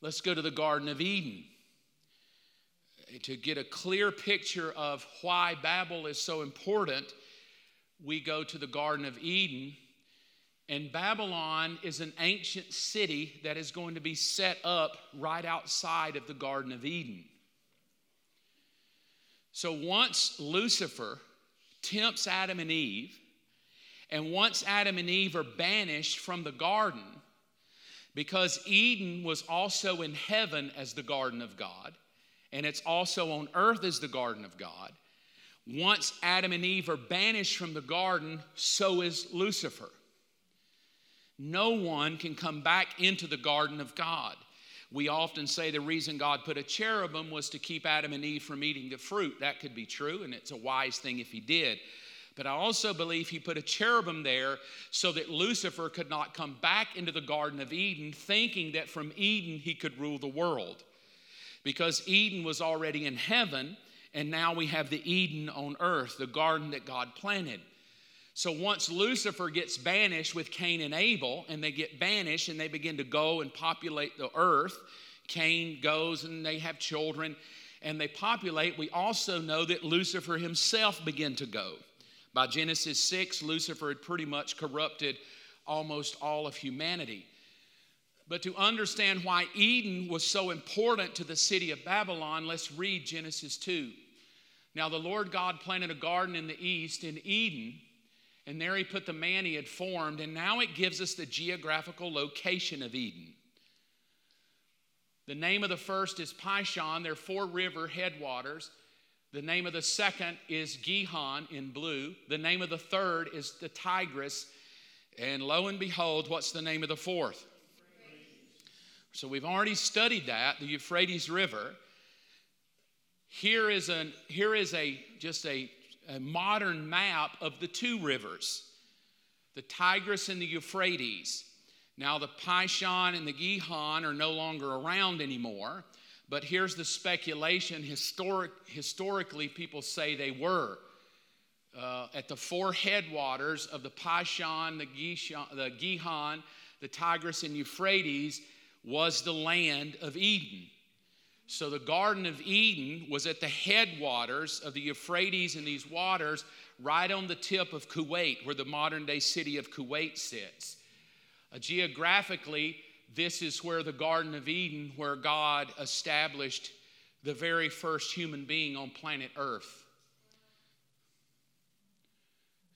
let's go to the Garden of Eden. To get a clear picture of why Babel is so important, we go to the Garden of Eden. And Babylon is an ancient city that is going to be set up right outside of the Garden of Eden. So once Lucifer tempts Adam and Eve, and once Adam and Eve are banished from the garden, because Eden was also in heaven as the garden of God, and it's also on earth as the garden of God. Once Adam and Eve are banished from the garden, so is Lucifer. No one can come back into the garden of God. We often say the reason God put a cherubim was to keep Adam and Eve from eating the fruit. That could be true, and it's a wise thing if he did. But I also believe he put a cherubim there so that Lucifer could not come back into the Garden of Eden thinking that from Eden he could rule the world. Because Eden was already in heaven, and now we have the Eden on earth, the garden that God planted. So once Lucifer gets banished with Cain and Abel, and they get banished and they begin to go and populate the earth, Cain goes and they have children and they populate. We also know that Lucifer himself began to go. By Genesis 6, Lucifer had pretty much corrupted almost all of humanity. But to understand why Eden was so important to the city of Babylon, let's read Genesis 2. Now, the Lord God planted a garden in the east in Eden and there he put the man he had formed, and now it gives us the geographical location of Eden. The name of the first is Pishon, they're four river headwaters. The name of the second is Gihon in blue. The name of the third is the Tigris. And lo and behold, what's the name of the fourth? So we've already studied that, the Euphrates River. Here is, an, here is a, just a a modern map of the two rivers the Tigris and the Euphrates. Now, the Pishon and the Gihon are no longer around anymore, but here's the speculation. Historic, historically, people say they were. Uh, at the four headwaters of the Pishon, the, Gishon, the Gihon, the Tigris, and Euphrates was the land of Eden. So the Garden of Eden was at the headwaters of the Euphrates and these waters, right on the tip of Kuwait, where the modern day city of Kuwait sits. Uh, geographically, this is where the Garden of Eden, where God established the very first human being on planet Earth.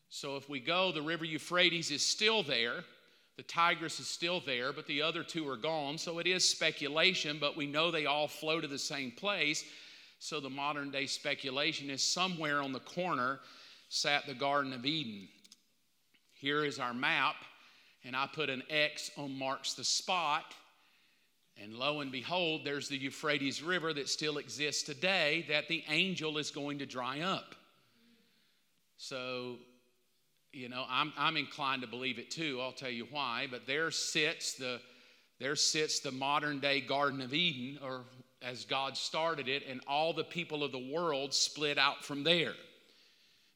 So if we go, the river Euphrates is still there. The Tigris is still there, but the other two are gone. So it is speculation, but we know they all flow to the same place. So the modern day speculation is somewhere on the corner sat the Garden of Eden. Here is our map, and I put an X on marks the spot. And lo and behold, there's the Euphrates River that still exists today that the angel is going to dry up. So you know, I'm, I'm inclined to believe it too. I'll tell you why. But there sits the there sits the modern day Garden of Eden, or as God started it, and all the people of the world split out from there.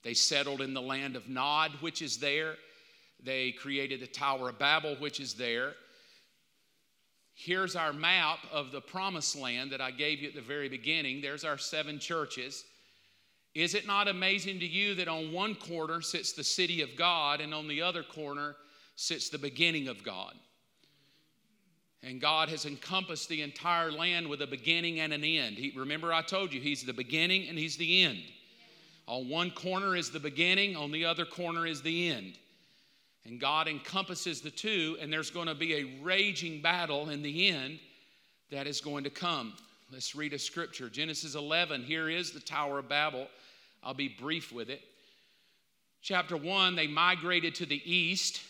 They settled in the land of Nod, which is there. They created the Tower of Babel, which is there. Here's our map of the promised land that I gave you at the very beginning. There's our seven churches. Is it not amazing to you that on one corner sits the city of God and on the other corner sits the beginning of God? And God has encompassed the entire land with a beginning and an end. He, remember, I told you, He's the beginning and He's the end. On one corner is the beginning, on the other corner is the end. And God encompasses the two, and there's going to be a raging battle in the end that is going to come. Let's read a scripture. Genesis 11, here is the Tower of Babel. I'll be brief with it. Chapter 1, they migrated to the east.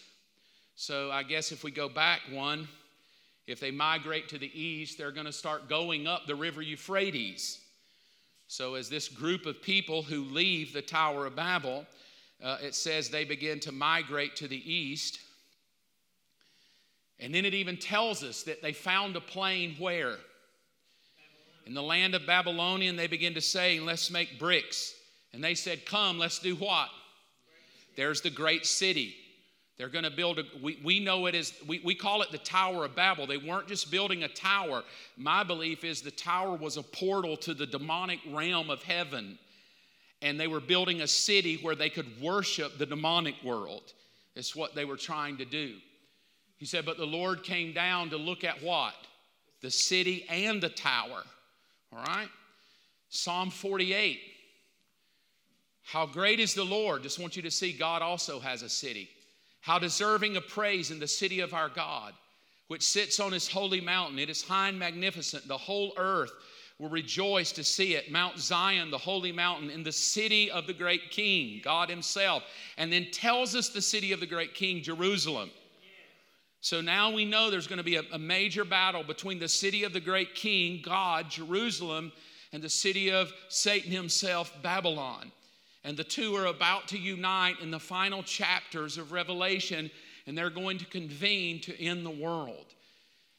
So I guess if we go back one, If they migrate to the east, they're going to start going up the river Euphrates. So, as this group of people who leave the Tower of Babel, uh, it says they begin to migrate to the east. And then it even tells us that they found a plain where? In the land of Babylonian, they begin to say, Let's make bricks. And they said, Come, let's do what? There's the great city. They're going to build a, we, we know it as, we, we call it the Tower of Babel. They weren't just building a tower. My belief is the tower was a portal to the demonic realm of heaven. And they were building a city where they could worship the demonic world. It's what they were trying to do. He said, But the Lord came down to look at what? The city and the tower. All right? Psalm 48. How great is the Lord? Just want you to see God also has a city. How deserving of praise in the city of our God, which sits on his holy mountain. It is high and magnificent. The whole earth will rejoice to see it. Mount Zion, the holy mountain, in the city of the great king, God himself. And then tells us the city of the great king, Jerusalem. So now we know there's going to be a, a, major battle between the city of the great king, God, Jerusalem, and the city of Satan himself, Babylon. And the two are about to unite in the final chapters of Revelation, and they're going to convene to end the world.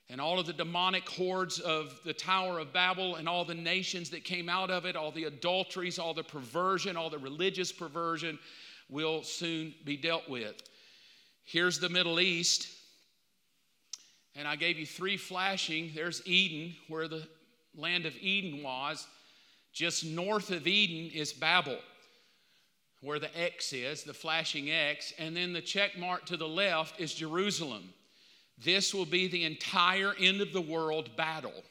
And all of the demonic hordes of the Tower of Babel and all the nations that came out of it, all the adulteries, all the perversion, all the religious perversion will soon be dealt with. Here's the Middle East. And I gave you three flashing. There's Eden, where the land of Eden was. Just north of Eden is Babel where the X is, the flashing X, and then the check mark to the left is Jerusalem. This will be the entire end of the world battle.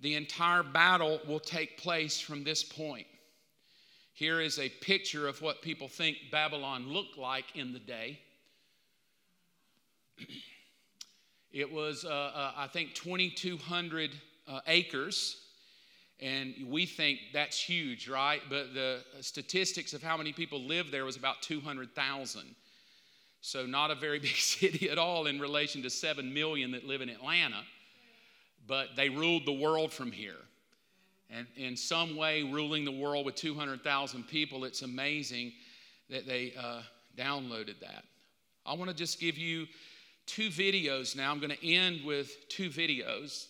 The entire battle will take place from this point. Here is a picture of what people think Babylon looked like in the day. It was, uh, uh, I think, 2,200 uh, acres and we think that's huge, right? But the statistics of how many people live there was about 200,000. So, not a very big city at all in relation to 7 million that live in Atlanta. But they ruled the world from here. And in some way, ruling the world with 200,000 people, it's amazing that they uh, downloaded that. I want to just give you two videos now. I'm going to end with two videos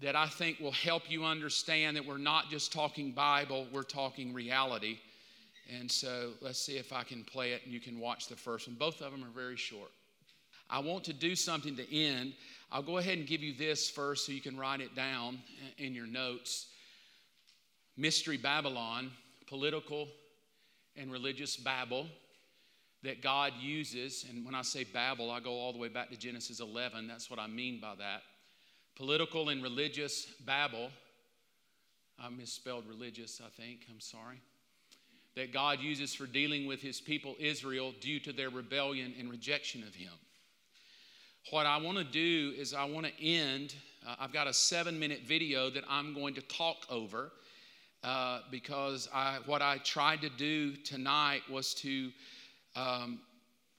that I think will help you understand that we're not just talking Bible, we're talking reality. And so let's see if I can play it and you can watch the first one. Both of them are very short. I want to do something to end. I'll go ahead and give you this first so you can write it down in your notes. Mystery Babylon, political and religious Babel that God uses. And when I say Babel, I go all the way back to Genesis 11. That's what I mean by that political and religious Babel. I misspelled religious, I think. I'm sorry. That God uses for dealing with his people Israel due to their rebellion and rejection of him. What I want to do is, I want to end. Uh, I've got a seven minute video that I'm going to talk over uh, because I, what I tried to do tonight was to um,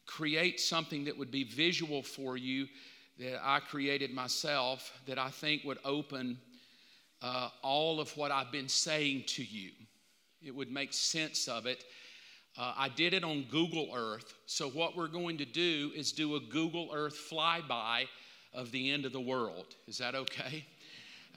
create something that would be visual for you that I created myself that I think would open uh, all of what I've been saying to you. It would make sense of it. Uh, I did it on Google Earth. So, what we're going to do is do a Google Earth flyby of the end of the world. Is that okay?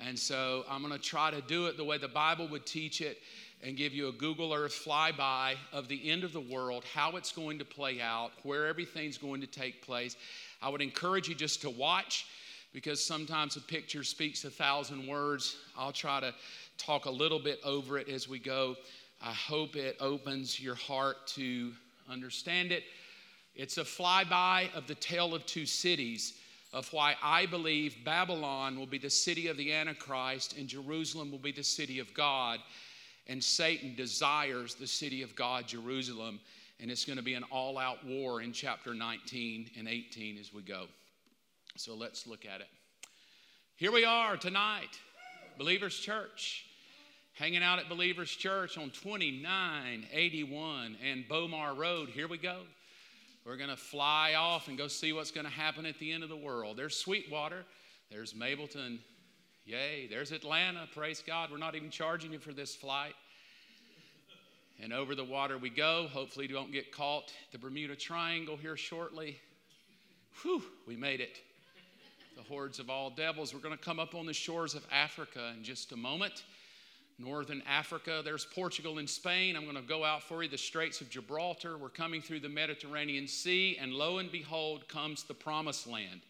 And so, I'm going to try to do it the way the Bible would teach it and give you a Google Earth flyby of the end of the world, how it's going to play out, where everything's going to take place. I would encourage you just to watch because sometimes a picture speaks a thousand words. I'll try to talk a little bit over it as we go. I hope it opens your heart to understand it. It's a flyby of the tale of two cities of why I believe Babylon will be the city of the Antichrist and Jerusalem will be the city of God. And Satan desires the city of God, Jerusalem and it's going to be an all out war in chapter 19 and 18 as we go. So let's look at it. Here we are tonight, Believers Church, hanging out at Believers Church on 2981 and Bomar Road. Here we go. We're going to fly off and go see what's going to happen at the end of the world. There's Sweetwater, there's Mableton, yay. There's Atlanta, praise God. We're not even charging you for this flight. And over the water we go. Hopefully, we don't get caught the Bermuda Triangle here shortly. Whew, we made it. The hordes of all devils. We're going to come up on the shores of Africa in just a moment. Northern Africa, there's Portugal and Spain. I'm going to go out for you, the Straits of Gibraltar. We're coming through the Mediterranean Sea, and lo and behold comes the promised land.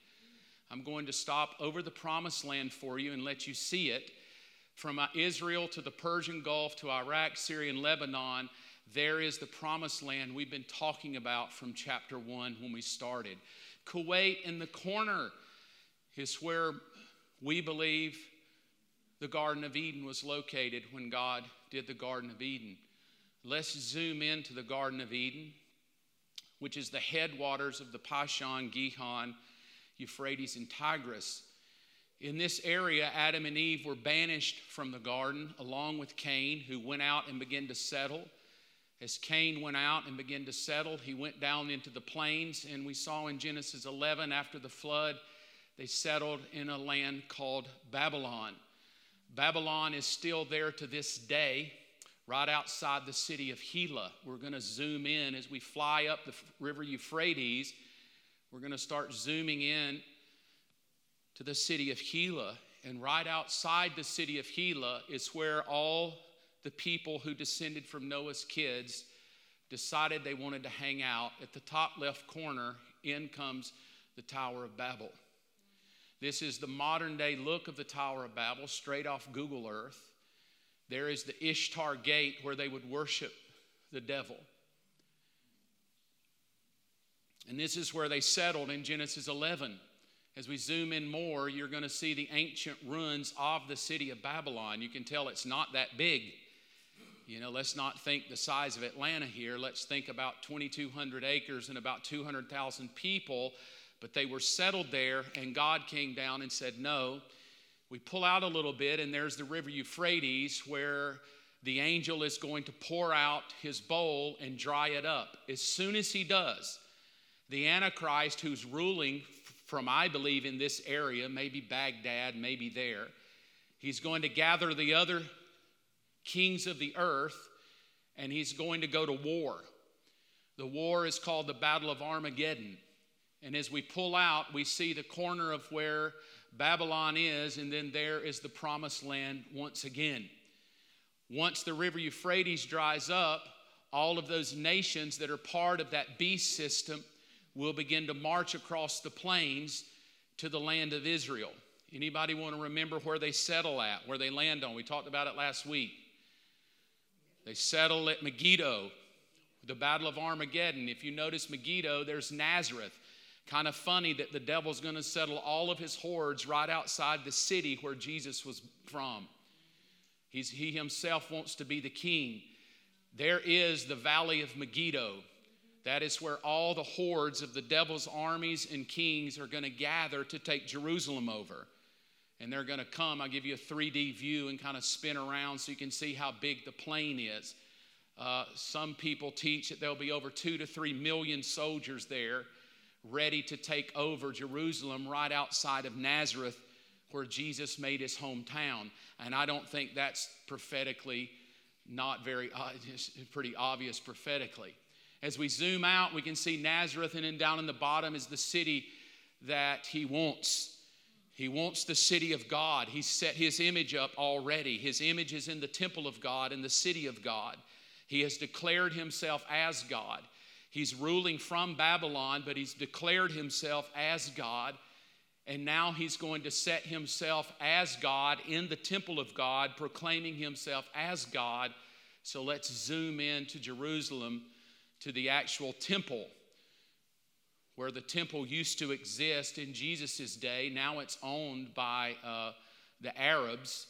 I'm going to stop over the promised land for you and let you see it. From uh, Israel to the Persian Gulf to Iraq, Syria, and Lebanon, there is the promised land we've been talking about from chapter 1 when we started. Kuwait in the corner is where we believe the Garden of Eden was located when God did the Garden of Eden. Let's zoom into the Garden of Eden, which is the headwaters of the Pishon, Gihon, Euphrates, and Tigris. In this area, Adam and Eve were banished from the garden along with Cain, who went out and began to settle. As Cain went out and began to settle, he went down into the plains, and we saw in Genesis 11 after the flood, they settled in a land called Babylon. Babylon is still there to this day, right outside the city of Hela. We're going to zoom in as we fly up the river Euphrates. We're going to start zooming in to the city of Hela. And right outside the city of Hela is where all the people who descended from Noah's kids decided they wanted to hang out. At the top left corner, in comes the Tower of Babel. This is the modern day look of the Tower of Babel, straight off Google Earth. There is the Ishtar Gate where they would worship the devil. And this is where they settled in Genesis 11. As we zoom in more, you're going to see the ancient ruins of the city of Babylon. You can tell it's not that big. You know, let's not think the size of Atlanta here. Let's think about 2,200 acres and about 200,000 people. But they were settled there, and God came down and said, No. We pull out a little bit, and there's the river Euphrates where the angel is going to pour out his bowl and dry it up. As soon as he does, the Antichrist, who's ruling from, I believe, in this area, maybe Baghdad, maybe there. He's going to gather the other kings of the earth and he's going to go to war. The war is called the Battle of Armageddon. And as we pull out, we see the corner of where Babylon is, and then there is the promised land once again. Once the river Euphrates dries up, all of those nations that are part of that beast system will begin to march across the plains to the land of Israel. Anybody want to remember where they settle at, where they land on? We talked about it last week. They settle at Megiddo, the Battle of Armageddon. If you notice Megiddo, there's Nazareth. Kind of funny that the devil's going to settle all of his hordes right outside the city where Jesus was from. He's, he himself wants to be the king. There is the valley of Megiddo. That is where all the hordes of the devil's armies and kings are going to gather to take Jerusalem over. And they're going to come. I'll give you a 3D view and kind of spin around so you can see how big the plain is. Uh, some people teach that there'll be over two to three million soldiers there ready to take over Jerusalem right outside of Nazareth, where Jesus made his hometown. And I don't think that's prophetically not very, uh, pretty obvious prophetically. As we zoom out, we can see Nazareth, and then down in the bottom is the city that he wants. He wants the city of God. He's set his image up already. His image is in the temple of God, in the city of God. He has declared himself as God. He's ruling from Babylon, but he's declared himself as God. And now he's going to set himself as God in the temple of God, proclaiming himself as God. So let's zoom in to Jerusalem to the actual temple where the temple used to exist in Jesus' day. Now it's owned by uh, the Arabs.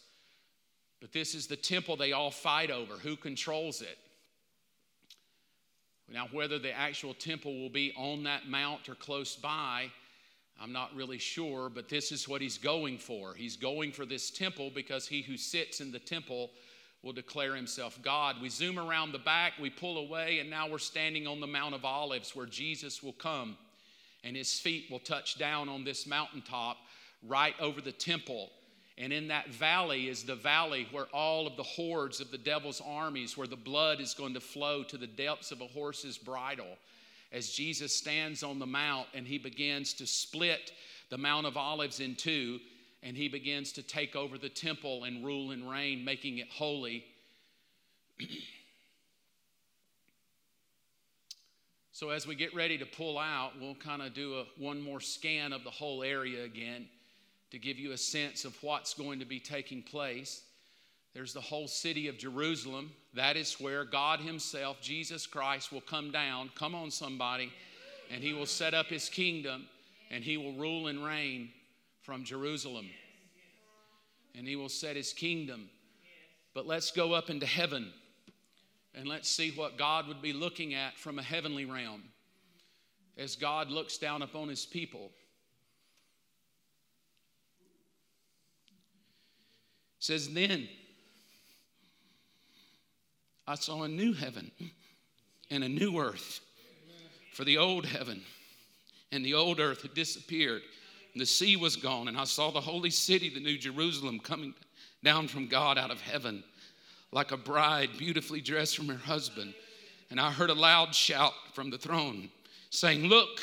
But this is the temple they all fight over. Who controls it? Now, whether the actual temple will be on that mount or close by, I'm not really sure, but this is what he's going for. He's going for this temple because he who sits in the temple will declare himself God. We zoom around the back, we pull away, and now we're standing on the Mount of Olives where Jesus will come and his feet will touch down on this mountaintop right over the temple. And in that valley is the valley where all of the hordes of the devil's armies, where the blood is going to flow to the depths of a horse's bridle. As Jesus stands on the mount and he begins to split the Mount of Olives in two, and he begins to take over the temple and rule and reign, making it holy. so, as we get ready to pull out, we'll kind of do a, one more scan of the whole area again to give you a sense of what's going to be taking place. There's the whole city of Jerusalem. That is where God Himself, Jesus Christ, will come down. Come on, somebody. And He will set up His kingdom and He will rule and reign from Jerusalem. And He will set His kingdom. But let's go up into heaven and let's see what God would be looking at from a heavenly realm as God looks down upon His people. says, Then I saw a new heaven and a new earth. For the old heaven and the old earth had disappeared, the sea was gone. And I saw the holy city, the new Jerusalem, coming down from God out of heaven, like a bride beautifully dressed from her husband. And I heard a loud shout from the throne saying, Look,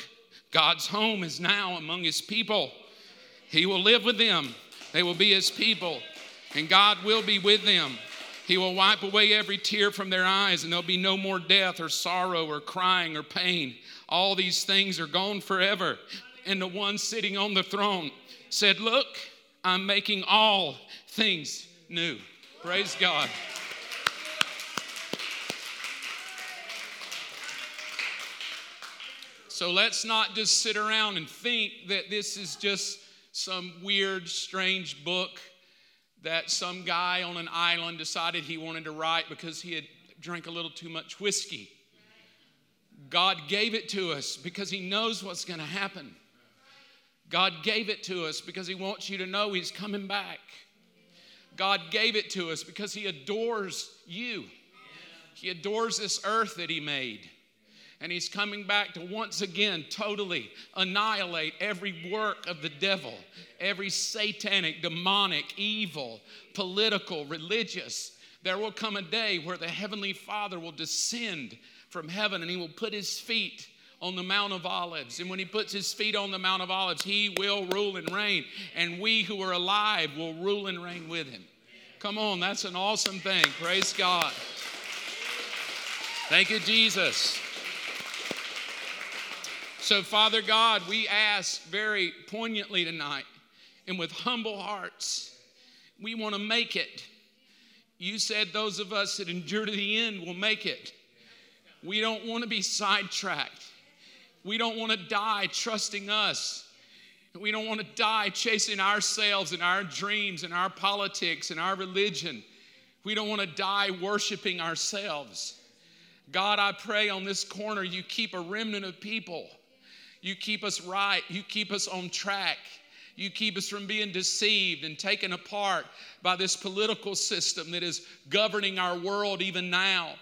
God's home is now among his people. He will live with them, they will be his people and God will be with them. He will wipe away every tear from their eyes, and there'll be no more death or sorrow or crying or pain. All these things are gone forever. And the one sitting on the throne said, Look, I'm making all things new. Praise God. So let's not just sit around and think that this is just some weird, strange book that some guy on an island decided he wanted to write because he had drank a little too much whiskey. God gave it to us because He knows what's going to happen. God gave it to us because He wants you to know He's coming back. God gave it to us because He adores you. He adores this earth that He made. And He's coming back to once again totally annihilate every work of the devil every satanic, demonic, evil, political, religious. There will come a day where the Heavenly Father will descend from heaven and He will put His feet on the Mount of Olives. And when He puts His feet on the Mount of Olives, He will rule and reign. And we who are alive will rule and reign with Him. Come on, that's an awesome thing. Praise God. Thank you, Jesus. So, Father God, we ask very poignantly tonight and with humble hearts. We want to make it. You said those of us that endure to the end will make it. We don't want to be sidetracked. We don't want to die trusting us. We don't want to die chasing ourselves and our dreams and our politics and our religion. We don't want to die worshiping ourselves. God, I pray on this corner you keep a remnant of people. You keep us right. You keep us on track. You keep us from being deceived and taken apart by this political system that is governing our world even now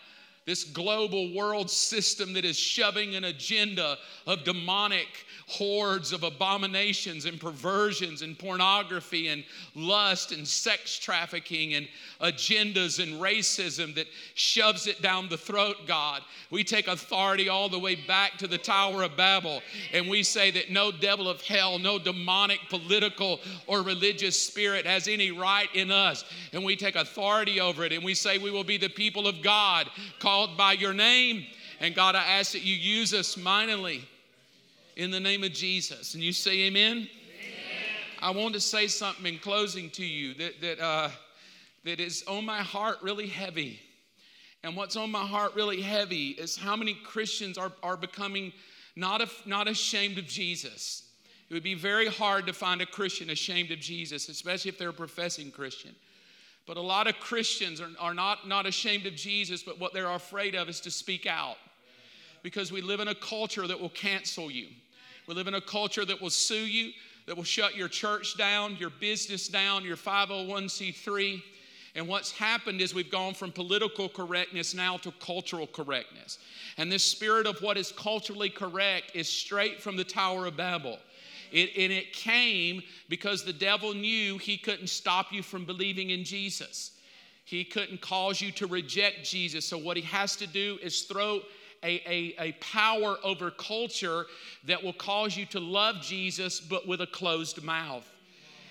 this global world system that is shoving an agenda of demonic hordes of abominations and perversions and pornography and lust and sex trafficking and agendas and racism that shoves it down the throat, God. We take authority all the way back to the Tower of Babel and we say that no devil of hell, no demonic political or religious spirit has any right in us. And we take authority over it and we say we will be the people of God called by your name. And God, I ask that you use us mightily in the name of Jesus. And you say, Amen. amen. I want to say something in closing to you that, that, uh, that is on my heart really heavy. And what's on my heart really heavy is how many Christians are, are becoming not, a, not ashamed of Jesus. It would be very hard to find a Christian ashamed of Jesus, especially if they're a professing Christian. But a lot of Christians are, are not, not ashamed of Jesus, but what they're afraid of is to speak out. Because we live in a culture that will cancel you. We live in a culture that will sue you, that will shut your church down, your business down, your 501c3. And what's happened is we've gone from political correctness now to cultural correctness. And this spirit of what is culturally correct is straight from the Tower of Babel. It, and it came because the devil knew he couldn't stop you from believing in Jesus. He couldn't cause you to reject Jesus. So, what he has to do is throw a, a, a power over culture that will cause you to love Jesus, but with a closed mouth.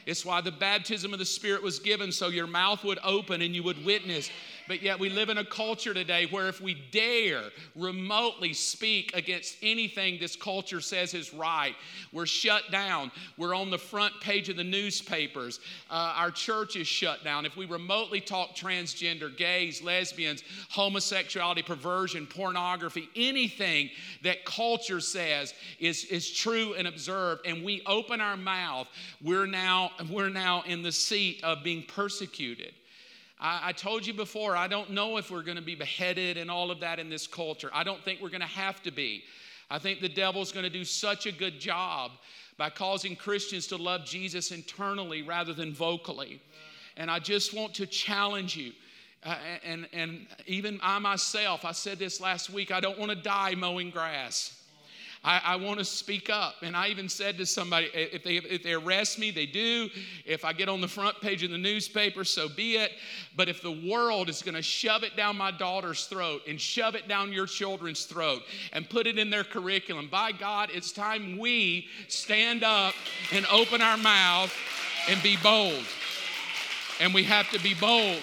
It's why the baptism of the Spirit was given so your mouth would open and you would witness. But yet, we live in a culture today where if we dare remotely speak against anything this culture says is right, we're shut down. We're on the front page of the newspapers. Uh, our church is shut down. If we remotely talk transgender, gays, lesbians, homosexuality, perversion, pornography, anything that culture says is, is true and observed, and we open our mouth, we're now, we're now in the seat of being persecuted. I, I told you before, I don't know if we're going to be beheaded and all of that in this culture. I don't think we're going to have to be. I think the devil's going to do such a good job by causing Christians to love Jesus internally rather than vocally. And I just want to challenge you. Uh, and, and even I myself, I said this last week, I don't want to die mowing grass. I, I want to speak up. And I even said to somebody, if they, if they arrest me, they do. If I get on the front page of the newspaper, so be it. But if the world is going to shove it down my daughter's throat and shove it down your children's throat and put it in their curriculum, by God, it's time we stand up and open our mouth and be bold. And we have to be bold.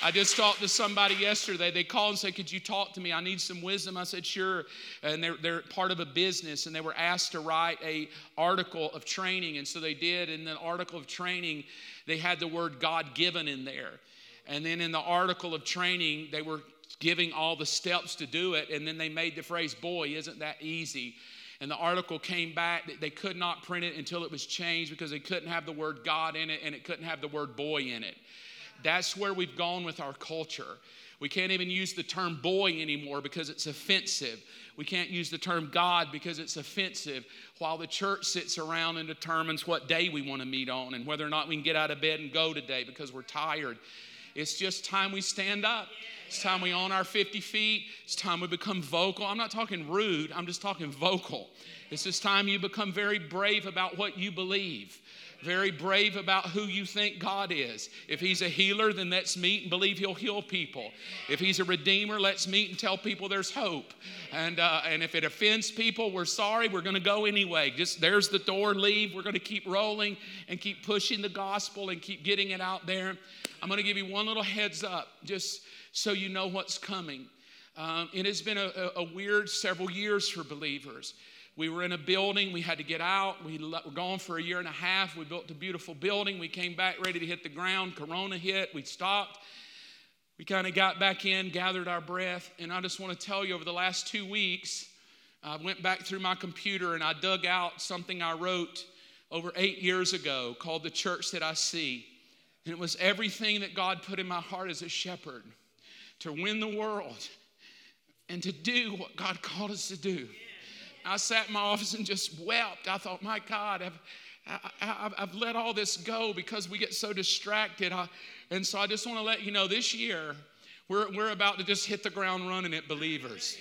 I just talked to somebody yesterday. They called and said, Could you talk to me? I need some wisdom. I said, Sure. And they're, they're part of a business and they were asked to write a article of training. And so they did. In the article of training, they had the word God given in there. And then in the article of training, they were giving all the steps to do it. And then they made the phrase, Boy, isn't that easy? And the article came back. They could not print it until it was changed because they couldn't have the word God in it and it couldn't have the word boy in it. That's where we've gone with our culture. We can't even use the term boy anymore because it's offensive. We can't use the term God because it's offensive, while the church sits around and determines what day we want to meet on and whether or not we can get out of bed and go today because we're tired. It's just time we stand up. It's time we own our 50 feet. It's time we become vocal. I'm not talking rude, I'm just talking vocal. It's just time you become very brave about what you believe very brave about who you think God is. If He's a healer, then let's meet and believe He'll heal people. If He's a redeemer, let's meet and tell people there's hope. And, uh, and if it offends people, we're sorry, we're going to go anyway. Just there's the door, leave. We're going to keep rolling and keep pushing the gospel and keep getting it out there. I'm going to give you one little heads up just so you know what's coming. Um, it has been a, a weird several years for believers. We were in a building, we had to get out. We were gone for a year and a half. We built a beautiful building. We came back ready to hit the ground. Corona hit. We stopped. We kind of got back in, gathered our breath. And I just want to tell you over the last two weeks, I went back through my computer and I dug out something I wrote over eight years ago called The Church That I See. And it was everything that God put in my heart as a shepherd to win the world and to do what God called us to do. I sat in my office and just wept. I thought, my God, I've, I, have let all this go because we get so distracted. I, and so I just want to let you know this year, we're, we're about to just hit the ground running at believers.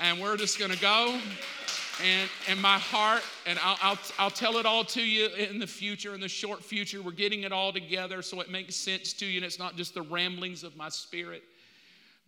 And we're just going to go. And, and my heart, and I'll, I'll, I'll tell it all to you in the future, in the short future. We're getting it all together so it makes sense to you, and it's not just the ramblings of my spirit.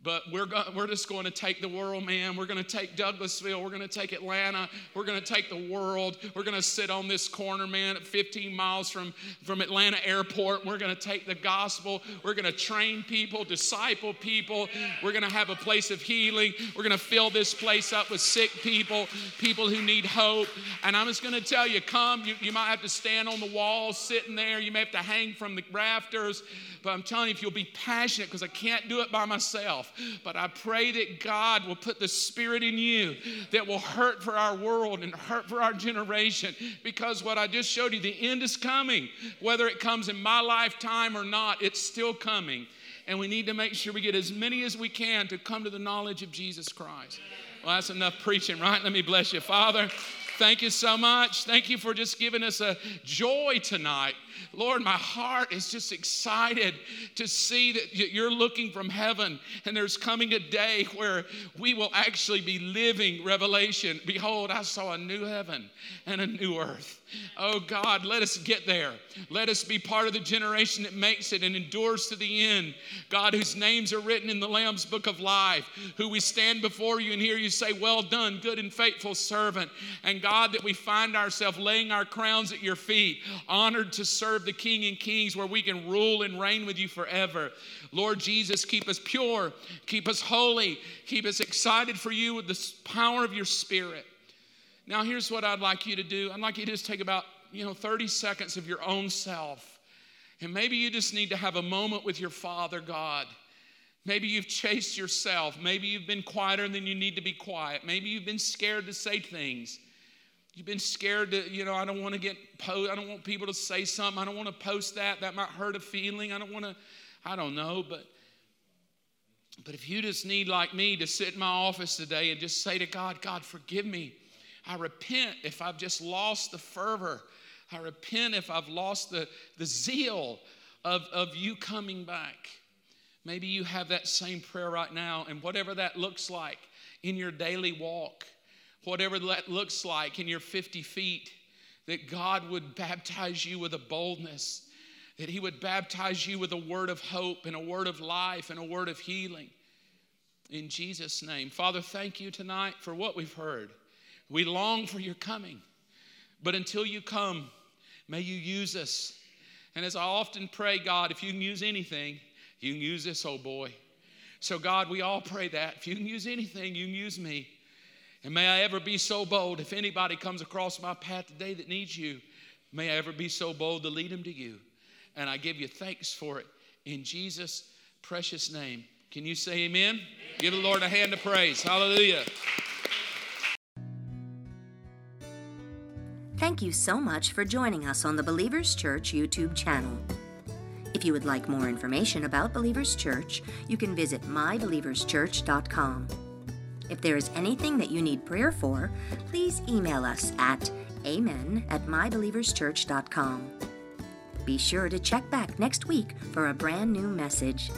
But we're, go- we're just going to take the world, man. We're going to take Douglasville. We're going to take Atlanta. We're going to take the world. We're going to sit on this corner, man, 15 miles from, from Atlanta Airport. We're going to take the gospel. We're going to train people, disciple people. We're going to have a place of healing. We're going to fill this place up with sick people, people who need hope. And I'm just going to tell you come. You, you might have to stand on the walls sitting there. You may have to hang from the rafters. But I'm telling you, if you'll be passionate, because I can't do it by myself, but I pray that God will put the spirit in you that will hurt for our world and hurt for our generation. Because what I just showed you, the end is coming. Whether it comes in my lifetime or not, it's still coming. And we need to make sure we get as many as we can to come to the knowledge of Jesus Christ. Well, that's enough preaching, right? Let me bless you. Father, thank you so much. Thank you for just giving us a joy tonight Lord, my heart is just excited to see that you're looking from heaven and there's coming a day where we will actually be living revelation. Behold, I saw a new heaven and a new earth. Oh God, let us get there. Let us be part of the generation that makes it and endures to the end. God, whose names are written in the Lamb's book of life, who we stand before you and hear you say, Well done, good and faithful servant. And God, that we find ourselves laying our crowns at your feet, honored to serve the King and Kings, where we can rule and reign with you forever. Lord Jesus, keep us pure, keep us holy, keep us excited for you with the power of your Spirit. Now, here's what I'd like you to do. I'd like you to just take about, you know, 30 seconds of your own self. And maybe you just need to have a moment with your Father God. Maybe you've chased yourself. Maybe you've been quieter than you need to be quiet. Maybe you've been scared to say things. You've been scared to, you know, I don't want to get post, I don't want people to say something. I don't want to post that. That might hurt a feeling. I don't want to, I don't know, but but if you just need like me to sit in my office today and just say to God, God, forgive me I repent if I've just lost the fervor. I repent if I've lost the, the zeal of, of you coming back. Maybe you have that same prayer right now, and whatever that looks like in your daily walk, whatever that looks like in your 50 feet, that God would baptize you with a boldness, that He would baptize you with a word of hope and a word of life and a word of healing. In Jesus' name. Father, thank you tonight for what we've heard. We long for your coming. But until you come, may you use us. And as I often pray, God, if you can use anything, you can use this old boy. So, God, we all pray that. If you can use anything, you can use me. And may I ever be so bold, if anybody comes across my path today that needs you, may I ever be so bold to lead them to you. And I give you thanks for it in Jesus' precious name. Can you say amen? amen. Give the Lord a hand of praise. Hallelujah. Thank you so much for joining us on the Believers Church YouTube channel. If you would like more information about Believers Church, you can visit mybelieverschurch.com. If there is anything that you need prayer for, please email us at amen at mybelieverschurch.com. Be sure to check back next week for a brand new message.